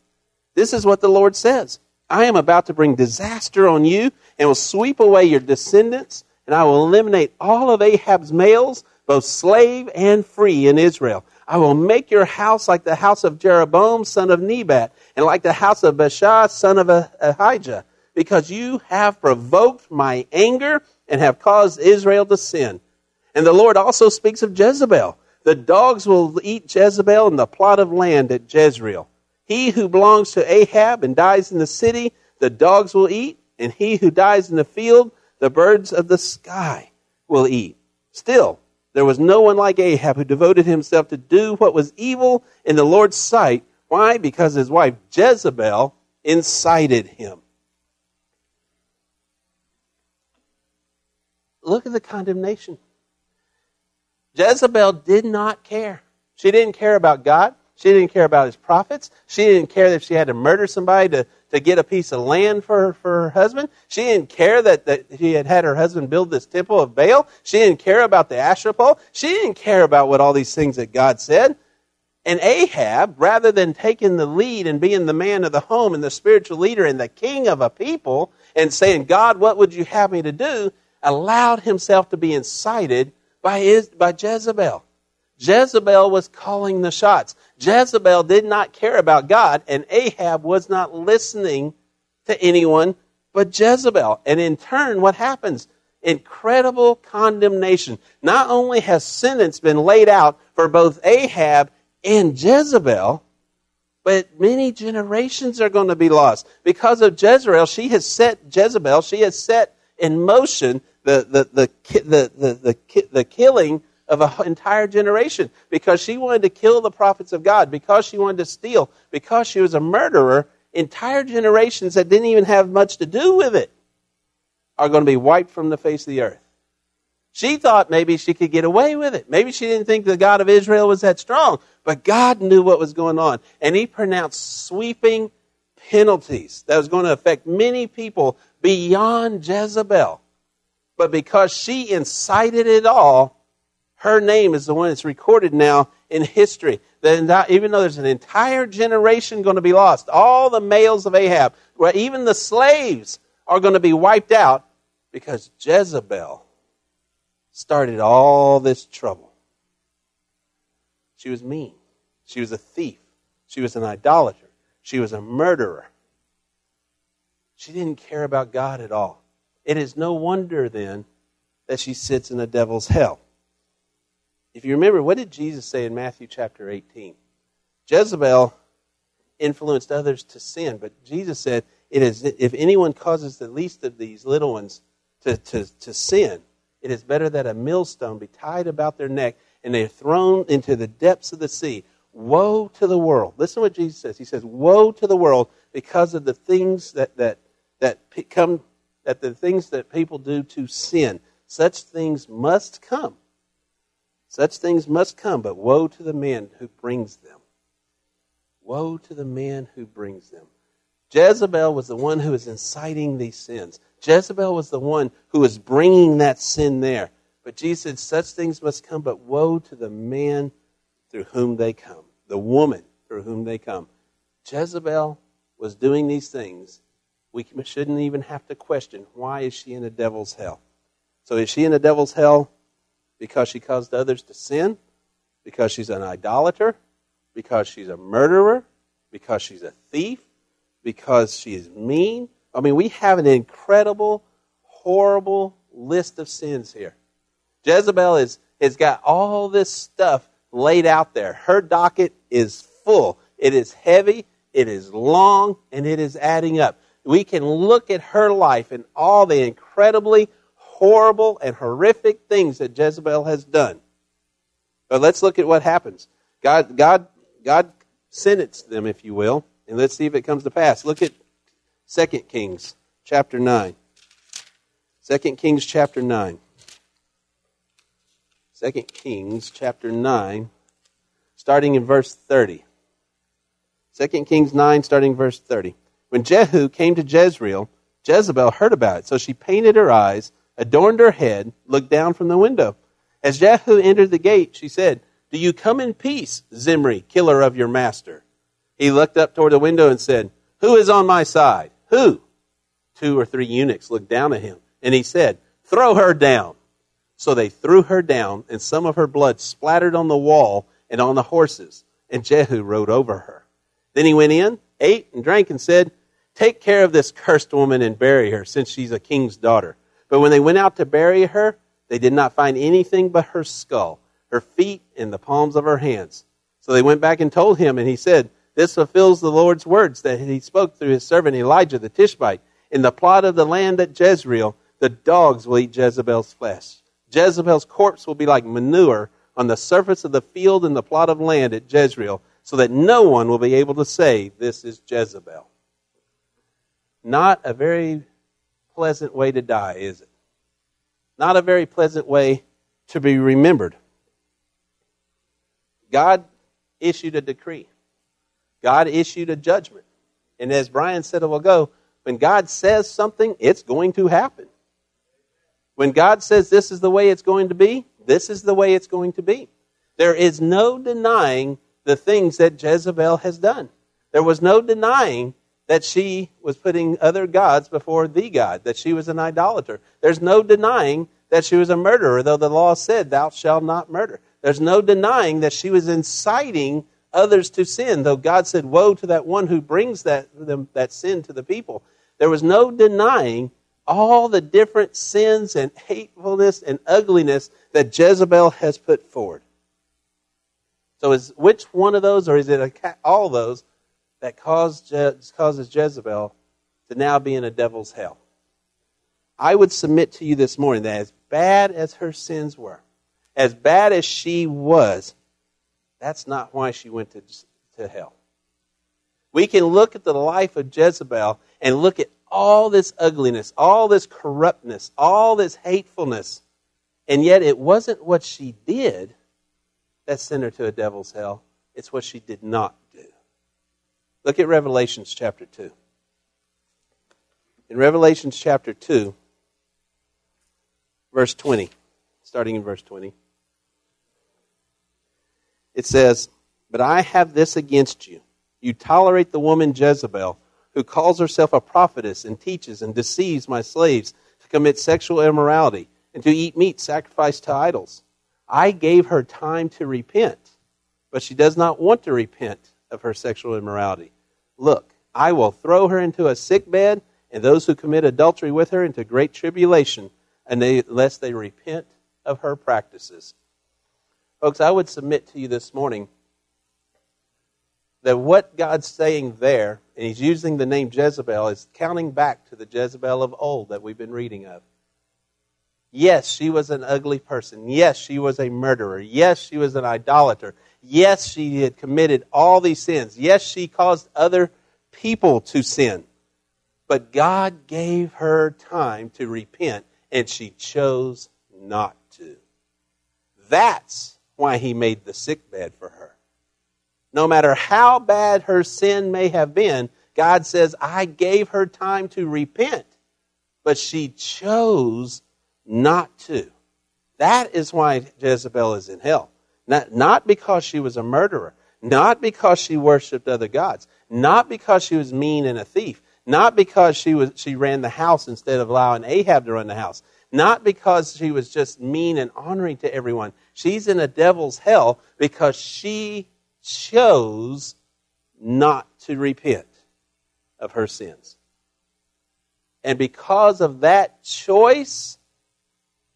This is what the Lord says. I am about to bring disaster on you and will sweep away your descendants, and I will eliminate all of Ahab's males, both slave and free in Israel. I will make your house like the house of Jeroboam, son of Nebat, and like the house of Baasha, son of Ahijah, because you have provoked my anger and have caused Israel to sin. And the Lord also speaks of Jezebel. The dogs will eat Jezebel in the plot of land at Jezreel. He who belongs to Ahab and dies in the city, the dogs will eat, and he who dies in the field, the birds of the sky will eat. Still, there was no one like Ahab who devoted himself to do what was evil in the Lord's sight. Why? Because his wife Jezebel incited him. Look at the condemnation. Jezebel did not care. She didn't care about God. She didn't care about his prophets. She didn't care that she had to murder somebody to, to get a piece of land for, for her husband. She didn't care that, that she had had her husband build this temple of Baal. She didn't care about the Asherah pole. She didn't care about what all these things that God said. And Ahab, rather than taking the lead and being the man of the home and the spiritual leader and the king of a people and saying, God, what would you have me to do? allowed himself to be incited by, his, by Jezebel. Jezebel was calling the shots. Jezebel did not care about God, and Ahab was not listening to anyone but Jezebel. And in turn, what happens? Incredible condemnation. Not only has sentence been laid out for both Ahab and Jezebel, but many generations are going to be lost. Because of Jezreel, she has set Jezebel, she has set in motion the, the, the, the, the, the, the killing of an entire generation because she wanted to kill the prophets of God, because she wanted to steal, because she was a murderer. Entire generations that didn't even have much to do with it are going to be wiped from the face of the earth. She thought maybe she could get away with it. Maybe she didn't think the God of Israel was that strong. But God knew what was going on. And He pronounced sweeping penalties that was going to affect many people beyond Jezebel. But because she incited it all, her name is the one that's recorded now in history. That even though there's an entire generation going to be lost, all the males of Ahab, even the slaves are going to be wiped out because Jezebel started all this trouble. She was mean. She was a thief. She was an idolater. She was a murderer. She didn't care about God at all. It is no wonder then that she sits in the devil's hell. If you remember, what did Jesus say in Matthew chapter 18? Jezebel influenced others to sin, but Jesus said, it is, if anyone causes the least of these little ones to, to, to sin, it is better that a millstone be tied about their neck and they are thrown into the depths of the sea. Woe to the world. Listen to what Jesus says. He says, Woe to the world because of the things that, that, that come that the things that people do to sin. Such things must come. Such things must come, but woe to the man who brings them. Woe to the man who brings them. Jezebel was the one who was inciting these sins. Jezebel was the one who was bringing that sin there. But Jesus said, Such things must come, but woe to the man through whom they come, the woman through whom they come. Jezebel was doing these things. We shouldn't even have to question why is she in the devil's hell? So is she in the devil's hell because she caused others to sin? Because she's an idolater? Because she's a murderer? Because she's a thief? Because she is mean? I mean, we have an incredible, horrible list of sins here. Jezebel is, has got all this stuff laid out there. Her docket is full. It is heavy, it is long, and it is adding up. We can look at her life and all the incredibly horrible and horrific things that Jezebel has done. But let's look at what happens. God, God, God sentenced them, if you will, and let's see if it comes to pass. Look at 2 Kings chapter 9. 2 Kings chapter 9. 2 Kings chapter 9, starting in verse 30. 2 Kings 9, starting verse 30. When Jehu came to Jezreel, Jezebel heard about it, so she painted her eyes, adorned her head, looked down from the window. As Jehu entered the gate, she said, Do you come in peace, Zimri, killer of your master? He looked up toward the window and said, Who is on my side? Who? Two or three eunuchs looked down at him, and he said, Throw her down. So they threw her down, and some of her blood splattered on the wall and on the horses, and Jehu rode over her. Then he went in, ate, and drank, and said, Take care of this cursed woman and bury her, since she's a king's daughter. But when they went out to bury her, they did not find anything but her skull, her feet, and the palms of her hands. So they went back and told him, and he said, this fulfills the Lord's words that he spoke through his servant Elijah the Tishbite. In the plot of the land at Jezreel, the dogs will eat Jezebel's flesh. Jezebel's corpse will be like manure on the surface of the field in the plot of land at Jezreel, so that no one will be able to say, This is Jezebel. Not a very pleasant way to die, is it? Not a very pleasant way to be remembered. God issued a decree. God issued a judgment. And as Brian said a while ago, when God says something, it's going to happen. When God says this is the way it's going to be, this is the way it's going to be. There is no denying the things that Jezebel has done. There was no denying that she was putting other gods before the God, that she was an idolater. There's no denying that she was a murderer, though the law said, Thou shalt not murder. There's no denying that she was inciting others to sin, though God said, Woe to that one who brings that, them, that sin to the people. There was no denying all the different sins and hatefulness and ugliness that Jezebel has put forward. So, is which one of those, or is it a, all those, that cause, causes Jezebel to now be in a devil's hell? I would submit to you this morning that as bad as her sins were, as bad as she was, that's not why she went to, to hell. We can look at the life of Jezebel and look at all this ugliness, all this corruptness, all this hatefulness, and yet it wasn't what she did that sent her to a devil's hell. It's what she did not. Look at Revelations chapter 2. In Revelations chapter 2, verse 20, starting in verse 20, it says, But I have this against you. You tolerate the woman Jezebel, who calls herself a prophetess and teaches and deceives my slaves to commit sexual immorality and to eat meat sacrificed to idols. I gave her time to repent, but she does not want to repent of her sexual immorality. Look, I will throw her into a sick bed, and those who commit adultery with her into great tribulation, unless they repent of her practices. Folks, I would submit to you this morning that what God's saying there, and He's using the name Jezebel, is counting back to the Jezebel of old that we've been reading of. Yes, she was an ugly person. Yes, she was a murderer. Yes, she was an idolater. Yes, she had committed all these sins. Yes, she caused other people to sin. But God gave her time to repent, and she chose not to. That's why He made the sick bed for her. No matter how bad her sin may have been, God says, I gave her time to repent, but she chose not to. That is why Jezebel is in hell. Not, not because she was a murderer, not because she worshiped other gods, not because she was mean and a thief, not because she, was, she ran the house instead of allowing Ahab to run the house, not because she was just mean and honoring to everyone. She's in a devil's hell because she chose not to repent of her sins. And because of that choice,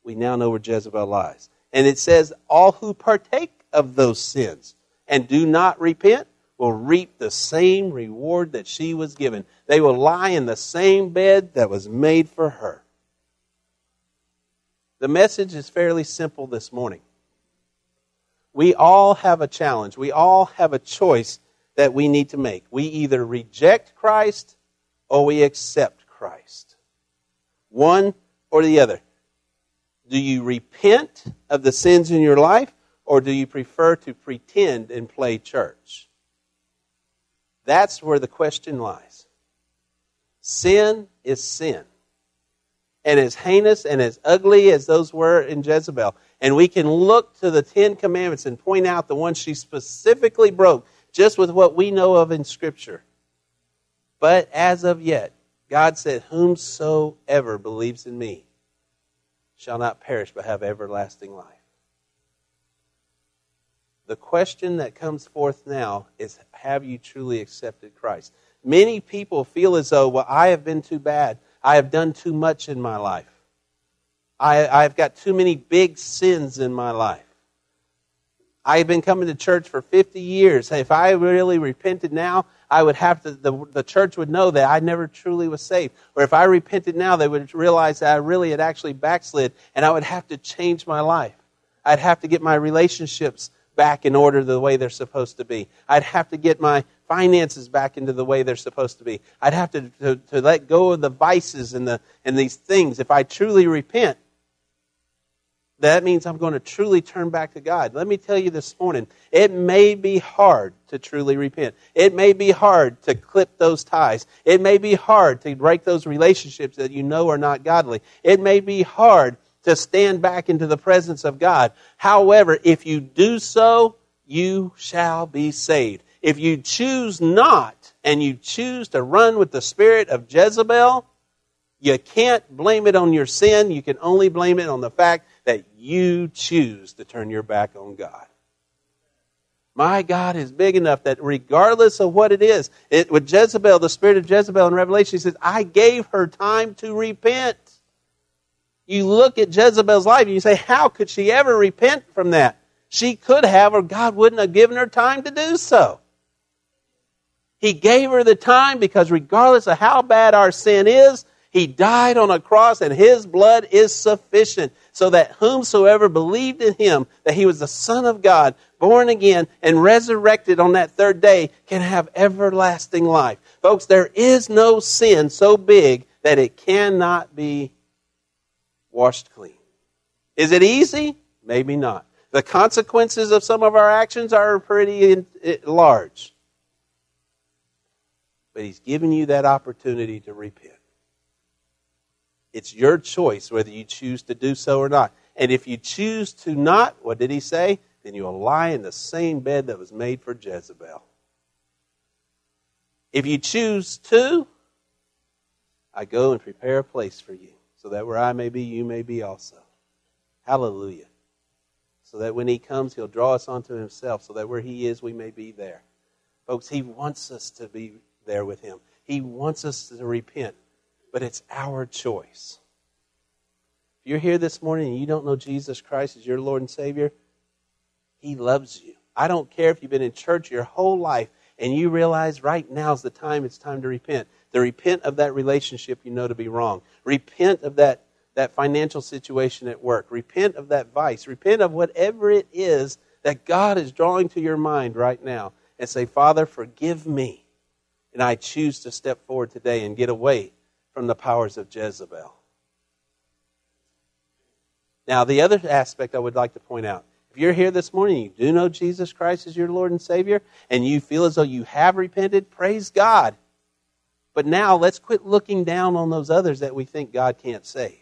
we now know where Jezebel lies. And it says, All who partake of those sins and do not repent will reap the same reward that she was given. They will lie in the same bed that was made for her. The message is fairly simple this morning we all have a challenge. We all have a choice that we need to make. We either reject Christ or we accept Christ. One or the other. Do you repent of the sins in your life or do you prefer to pretend and play church? That's where the question lies. Sin is sin. And as heinous and as ugly as those were in Jezebel, and we can look to the Ten Commandments and point out the ones she specifically broke, just with what we know of in Scripture. But as of yet, God said, Whomsoever believes in me shall not perish but have everlasting life. The question that comes forth now is Have you truly accepted Christ? Many people feel as though, well, I have been too bad. I have done too much in my life. I, I've got too many big sins in my life. I've been coming to church for 50 years. If I really repented now, I would have to, the, the church would know that I never truly was saved. Or if I repented now, they would realize that I really had actually backslid and I would have to change my life. I'd have to get my relationships back in order the way they're supposed to be. I'd have to get my finances back into the way they're supposed to be. I'd have to, to, to let go of the vices and, the, and these things. If I truly repent, that means I'm going to truly turn back to God. Let me tell you this morning, it may be hard to truly repent. It may be hard to clip those ties. It may be hard to break those relationships that you know are not godly. It may be hard to stand back into the presence of God. However, if you do so, you shall be saved. If you choose not and you choose to run with the spirit of Jezebel, you can't blame it on your sin. You can only blame it on the fact that you choose to turn your back on God. My God is big enough that regardless of what it is, it, with Jezebel, the spirit of Jezebel in Revelation, he says, I gave her time to repent. You look at Jezebel's life and you say, How could she ever repent from that? She could have, or God wouldn't have given her time to do so. He gave her the time because, regardless of how bad our sin is, He died on a cross and His blood is sufficient. So that whomsoever believed in him, that he was the Son of God, born again, and resurrected on that third day, can have everlasting life. Folks, there is no sin so big that it cannot be washed clean. Is it easy? Maybe not. The consequences of some of our actions are pretty eh, large. But he's given you that opportunity to repent. It's your choice whether you choose to do so or not. And if you choose to not, what did he say? Then you will lie in the same bed that was made for Jezebel. If you choose to, I go and prepare a place for you, so that where I may be, you may be also. Hallelujah. So that when he comes, he'll draw us onto himself, so that where he is, we may be there. Folks, he wants us to be there with him. He wants us to repent but it's our choice. If you're here this morning and you don't know Jesus Christ as your Lord and Savior, He loves you. I don't care if you've been in church your whole life and you realize right now is the time it's time to repent. To repent of that relationship you know to be wrong. Repent of that, that financial situation at work. Repent of that vice. Repent of whatever it is that God is drawing to your mind right now. And say, Father, forgive me. And I choose to step forward today and get away from the powers of Jezebel. Now, the other aspect I would like to point out if you're here this morning, you do know Jesus Christ as your Lord and Savior, and you feel as though you have repented, praise God. But now let's quit looking down on those others that we think God can't save.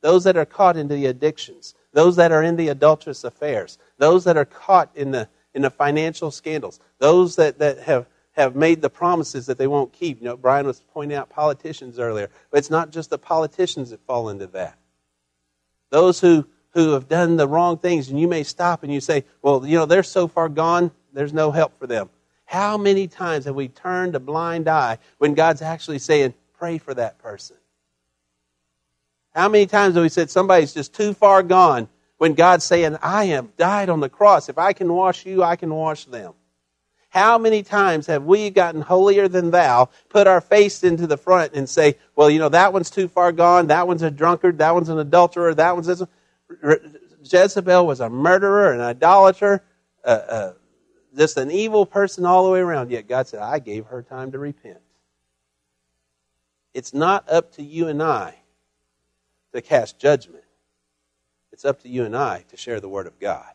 Those that are caught into the addictions, those that are in the adulterous affairs, those that are caught in the, in the financial scandals, those that, that have have made the promises that they won't keep. You know, Brian was pointing out politicians earlier, but it's not just the politicians that fall into that. Those who, who have done the wrong things, and you may stop and you say, well, you know, they're so far gone, there's no help for them. How many times have we turned a blind eye when God's actually saying, pray for that person? How many times have we said somebody's just too far gone when God's saying, I have died on the cross. If I can wash you, I can wash them. How many times have we gotten holier than thou, put our face into the front and say, well, you know, that one's too far gone, that one's a drunkard, that one's an adulterer, that one's this. Jezebel was a murderer, an idolater, uh, uh, just an evil person all the way around. Yet God said, I gave her time to repent. It's not up to you and I to cast judgment. It's up to you and I to share the Word of God.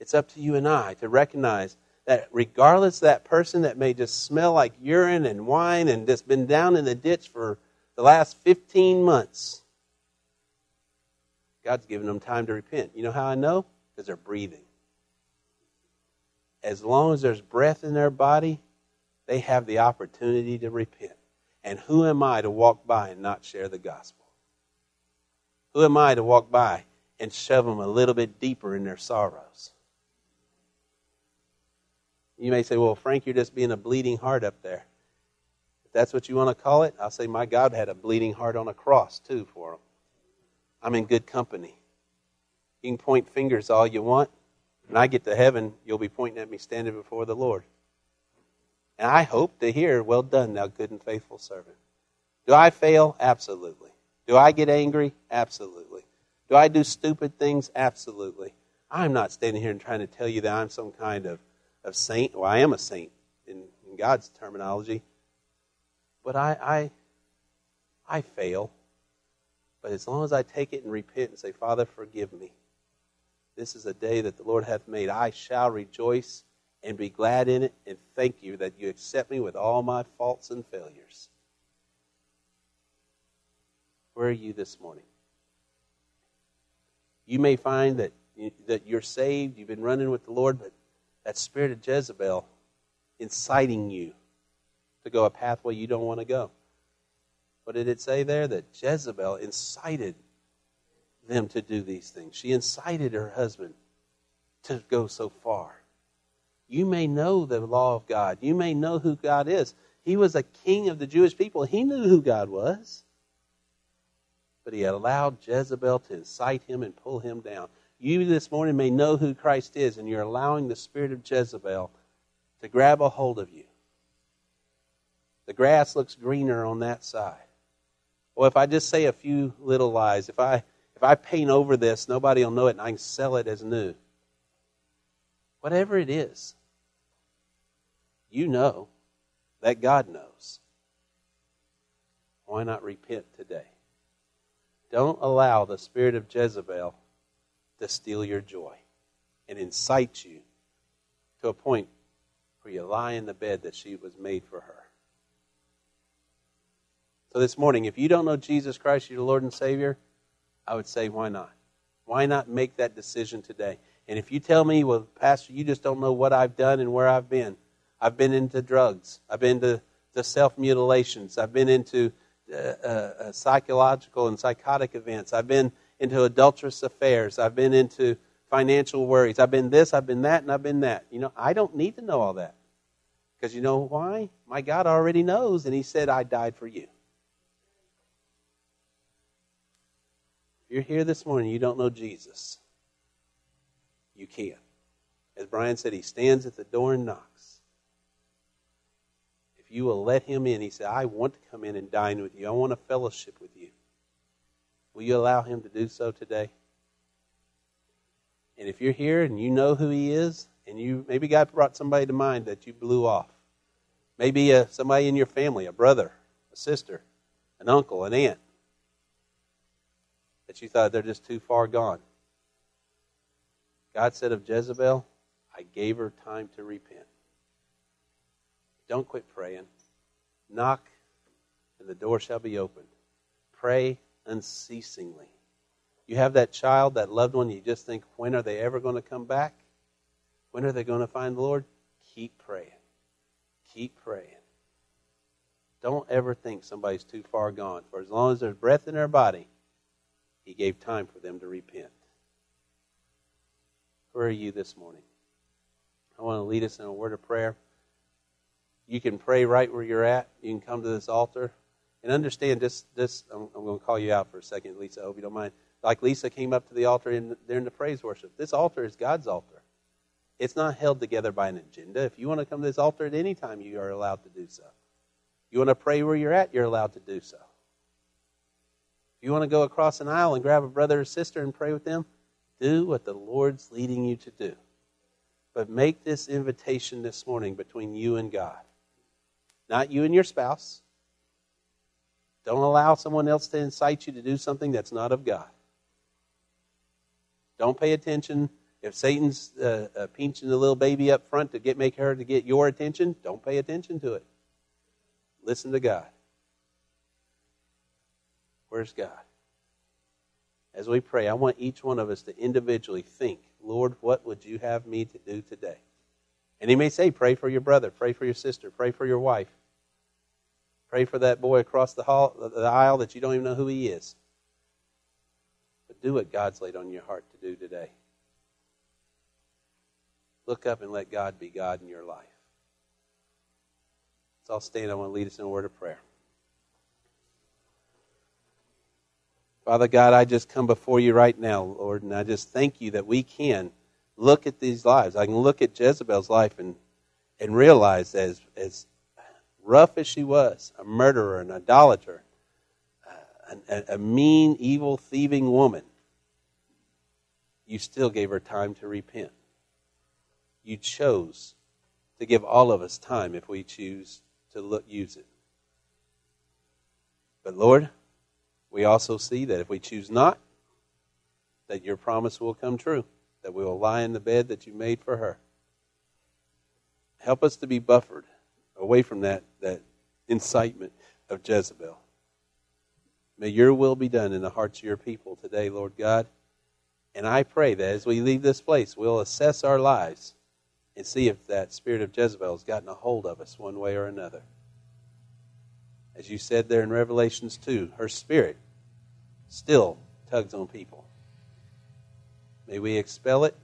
It's up to you and I to recognize that regardless that person that may just smell like urine and wine and just been down in the ditch for the last 15 months, God's given them time to repent. You know how I know? Because they're breathing. As long as there's breath in their body, they have the opportunity to repent. And who am I to walk by and not share the gospel? Who am I to walk by and shove them a little bit deeper in their sorrows? You may say, well, Frank, you're just being a bleeding heart up there. If that's what you want to call it, I'll say my God had a bleeding heart on a cross, too, for him. I'm in good company. You can point fingers all you want. When I get to heaven, you'll be pointing at me standing before the Lord. And I hope to hear, well done, thou good and faithful servant. Do I fail? Absolutely. Do I get angry? Absolutely. Do I do stupid things? Absolutely. I'm not standing here and trying to tell you that I'm some kind of of saint. Well, I am a saint in, in God's terminology. But I, I, I fail. But as long as I take it and repent and say, Father, forgive me. This is a day that the Lord hath made. I shall rejoice and be glad in it, and thank you that you accept me with all my faults and failures. Where are you this morning? You may find that, that you're saved, you've been running with the Lord, but that spirit of Jezebel inciting you to go a pathway you don't want to go. What did it say there? That Jezebel incited them to do these things. She incited her husband to go so far. You may know the law of God. You may know who God is. He was a king of the Jewish people. He knew who God was. But he allowed Jezebel to incite him and pull him down. You this morning may know who Christ is, and you're allowing the spirit of Jezebel to grab a hold of you. The grass looks greener on that side. Well, if I just say a few little lies, if I if I paint over this, nobody will know it and I can sell it as new. Whatever it is, you know that God knows. Why not repent today? Don't allow the spirit of Jezebel to steal your joy and incite you to a point where you lie in the bed that she was made for her. So this morning, if you don't know Jesus Christ, your Lord and Savior, I would say, why not? Why not make that decision today? And if you tell me, well, Pastor, you just don't know what I've done and where I've been. I've been into drugs. I've been to, to self mutilations. I've been into uh, uh, uh, psychological and psychotic events. I've been into adulterous affairs. I've been into financial worries. I've been this, I've been that, and I've been that. You know, I don't need to know all that. Because you know why? My God already knows, and He said, I died for you. If you're here this morning, you don't know Jesus, you can. As Brian said, he stands at the door and knocks. If you will let him in, he said, I want to come in and dine with you. I want a fellowship with you. Will you allow him to do so today? And if you're here and you know who he is, and you maybe God brought somebody to mind that you blew off, maybe uh, somebody in your family, a brother, a sister, an uncle, an aunt, that you thought they're just too far gone. God said of Jezebel, I gave her time to repent. Don't quit praying. Knock, and the door shall be opened. Pray unceasingly. You have that child, that loved one, you just think, when are they ever going to come back? When are they going to find the Lord? Keep praying. Keep praying. Don't ever think somebody's too far gone. For as long as there's breath in their body, he gave time for them to repent. Where are you this morning? I want to lead us in a word of prayer. You can pray right where you're at. You can come to this altar. And understand this, this I'm, I'm going to call you out for a second, Lisa. I hope you don't mind. Like Lisa came up to the altar in, during the praise worship. This altar is God's altar. It's not held together by an agenda. If you want to come to this altar at any time, you are allowed to do so. You want to pray where you're at, you're allowed to do so. If you want to go across an aisle and grab a brother or sister and pray with them, do what the Lord's leading you to do. But make this invitation this morning between you and God. Not you and your spouse. Don't allow someone else to incite you to do something that's not of God. Don't pay attention. If Satan's uh, uh, pinching the little baby up front to get make her to get your attention, don't pay attention to it. Listen to God. Where's God? As we pray, I want each one of us to individually think, Lord, what would you have me to do today? And he may say, pray for your brother, pray for your sister, pray for your wife. Pray for that boy across the, hall, the aisle that you don't even know who he is. But do what God's laid on your heart to do today. Look up and let God be God in your life. So I'll stand. I want to lead us in a word of prayer. Father God, I just come before you right now, Lord, and I just thank you that we can look at these lives. I can look at Jezebel's life and, and realize as, as rough as she was, a murderer, an idolater, uh, a, a mean, evil, thieving woman, you still gave her time to repent. You chose to give all of us time if we choose to look, use it. But Lord, we also see that if we choose not, that your promise will come true, that we will lie in the bed that you made for her. Help us to be buffered away from that, that incitement of Jezebel. May your will be done in the hearts of your people today, Lord God. And I pray that as we leave this place, we'll assess our lives and see if that spirit of Jezebel has gotten a hold of us one way or another. As you said there in Revelations 2, her spirit still tugs on people. May we expel it,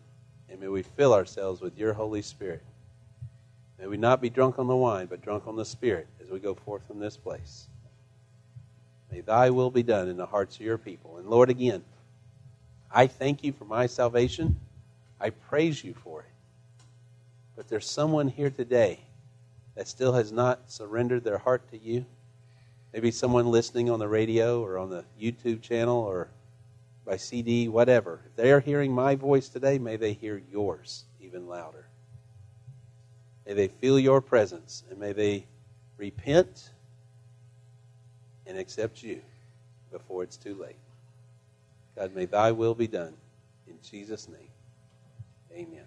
and may we fill ourselves with your Holy Spirit. May we not be drunk on the wine, but drunk on the Spirit as we go forth from this place. May thy will be done in the hearts of your people. And Lord, again, I thank you for my salvation. I praise you for it. But there's someone here today that still has not surrendered their heart to you Maybe someone listening on the radio or on the YouTube channel or by CD, whatever. If they are hearing my voice today, may they hear yours even louder. May they feel your presence and may they repent and accept you before it's too late. God, may thy will be done. In Jesus' name, amen.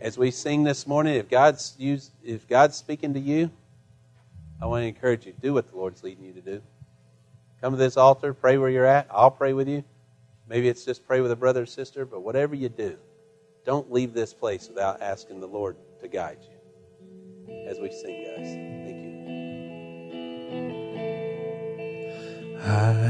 As we sing this morning, if God's, used, if God's speaking to you, I want to encourage you do what the Lord's leading you to do. Come to this altar, pray where you're at. I'll pray with you. Maybe it's just pray with a brother or sister, but whatever you do, don't leave this place without asking the Lord to guide you. As we sing, guys. Thank you. I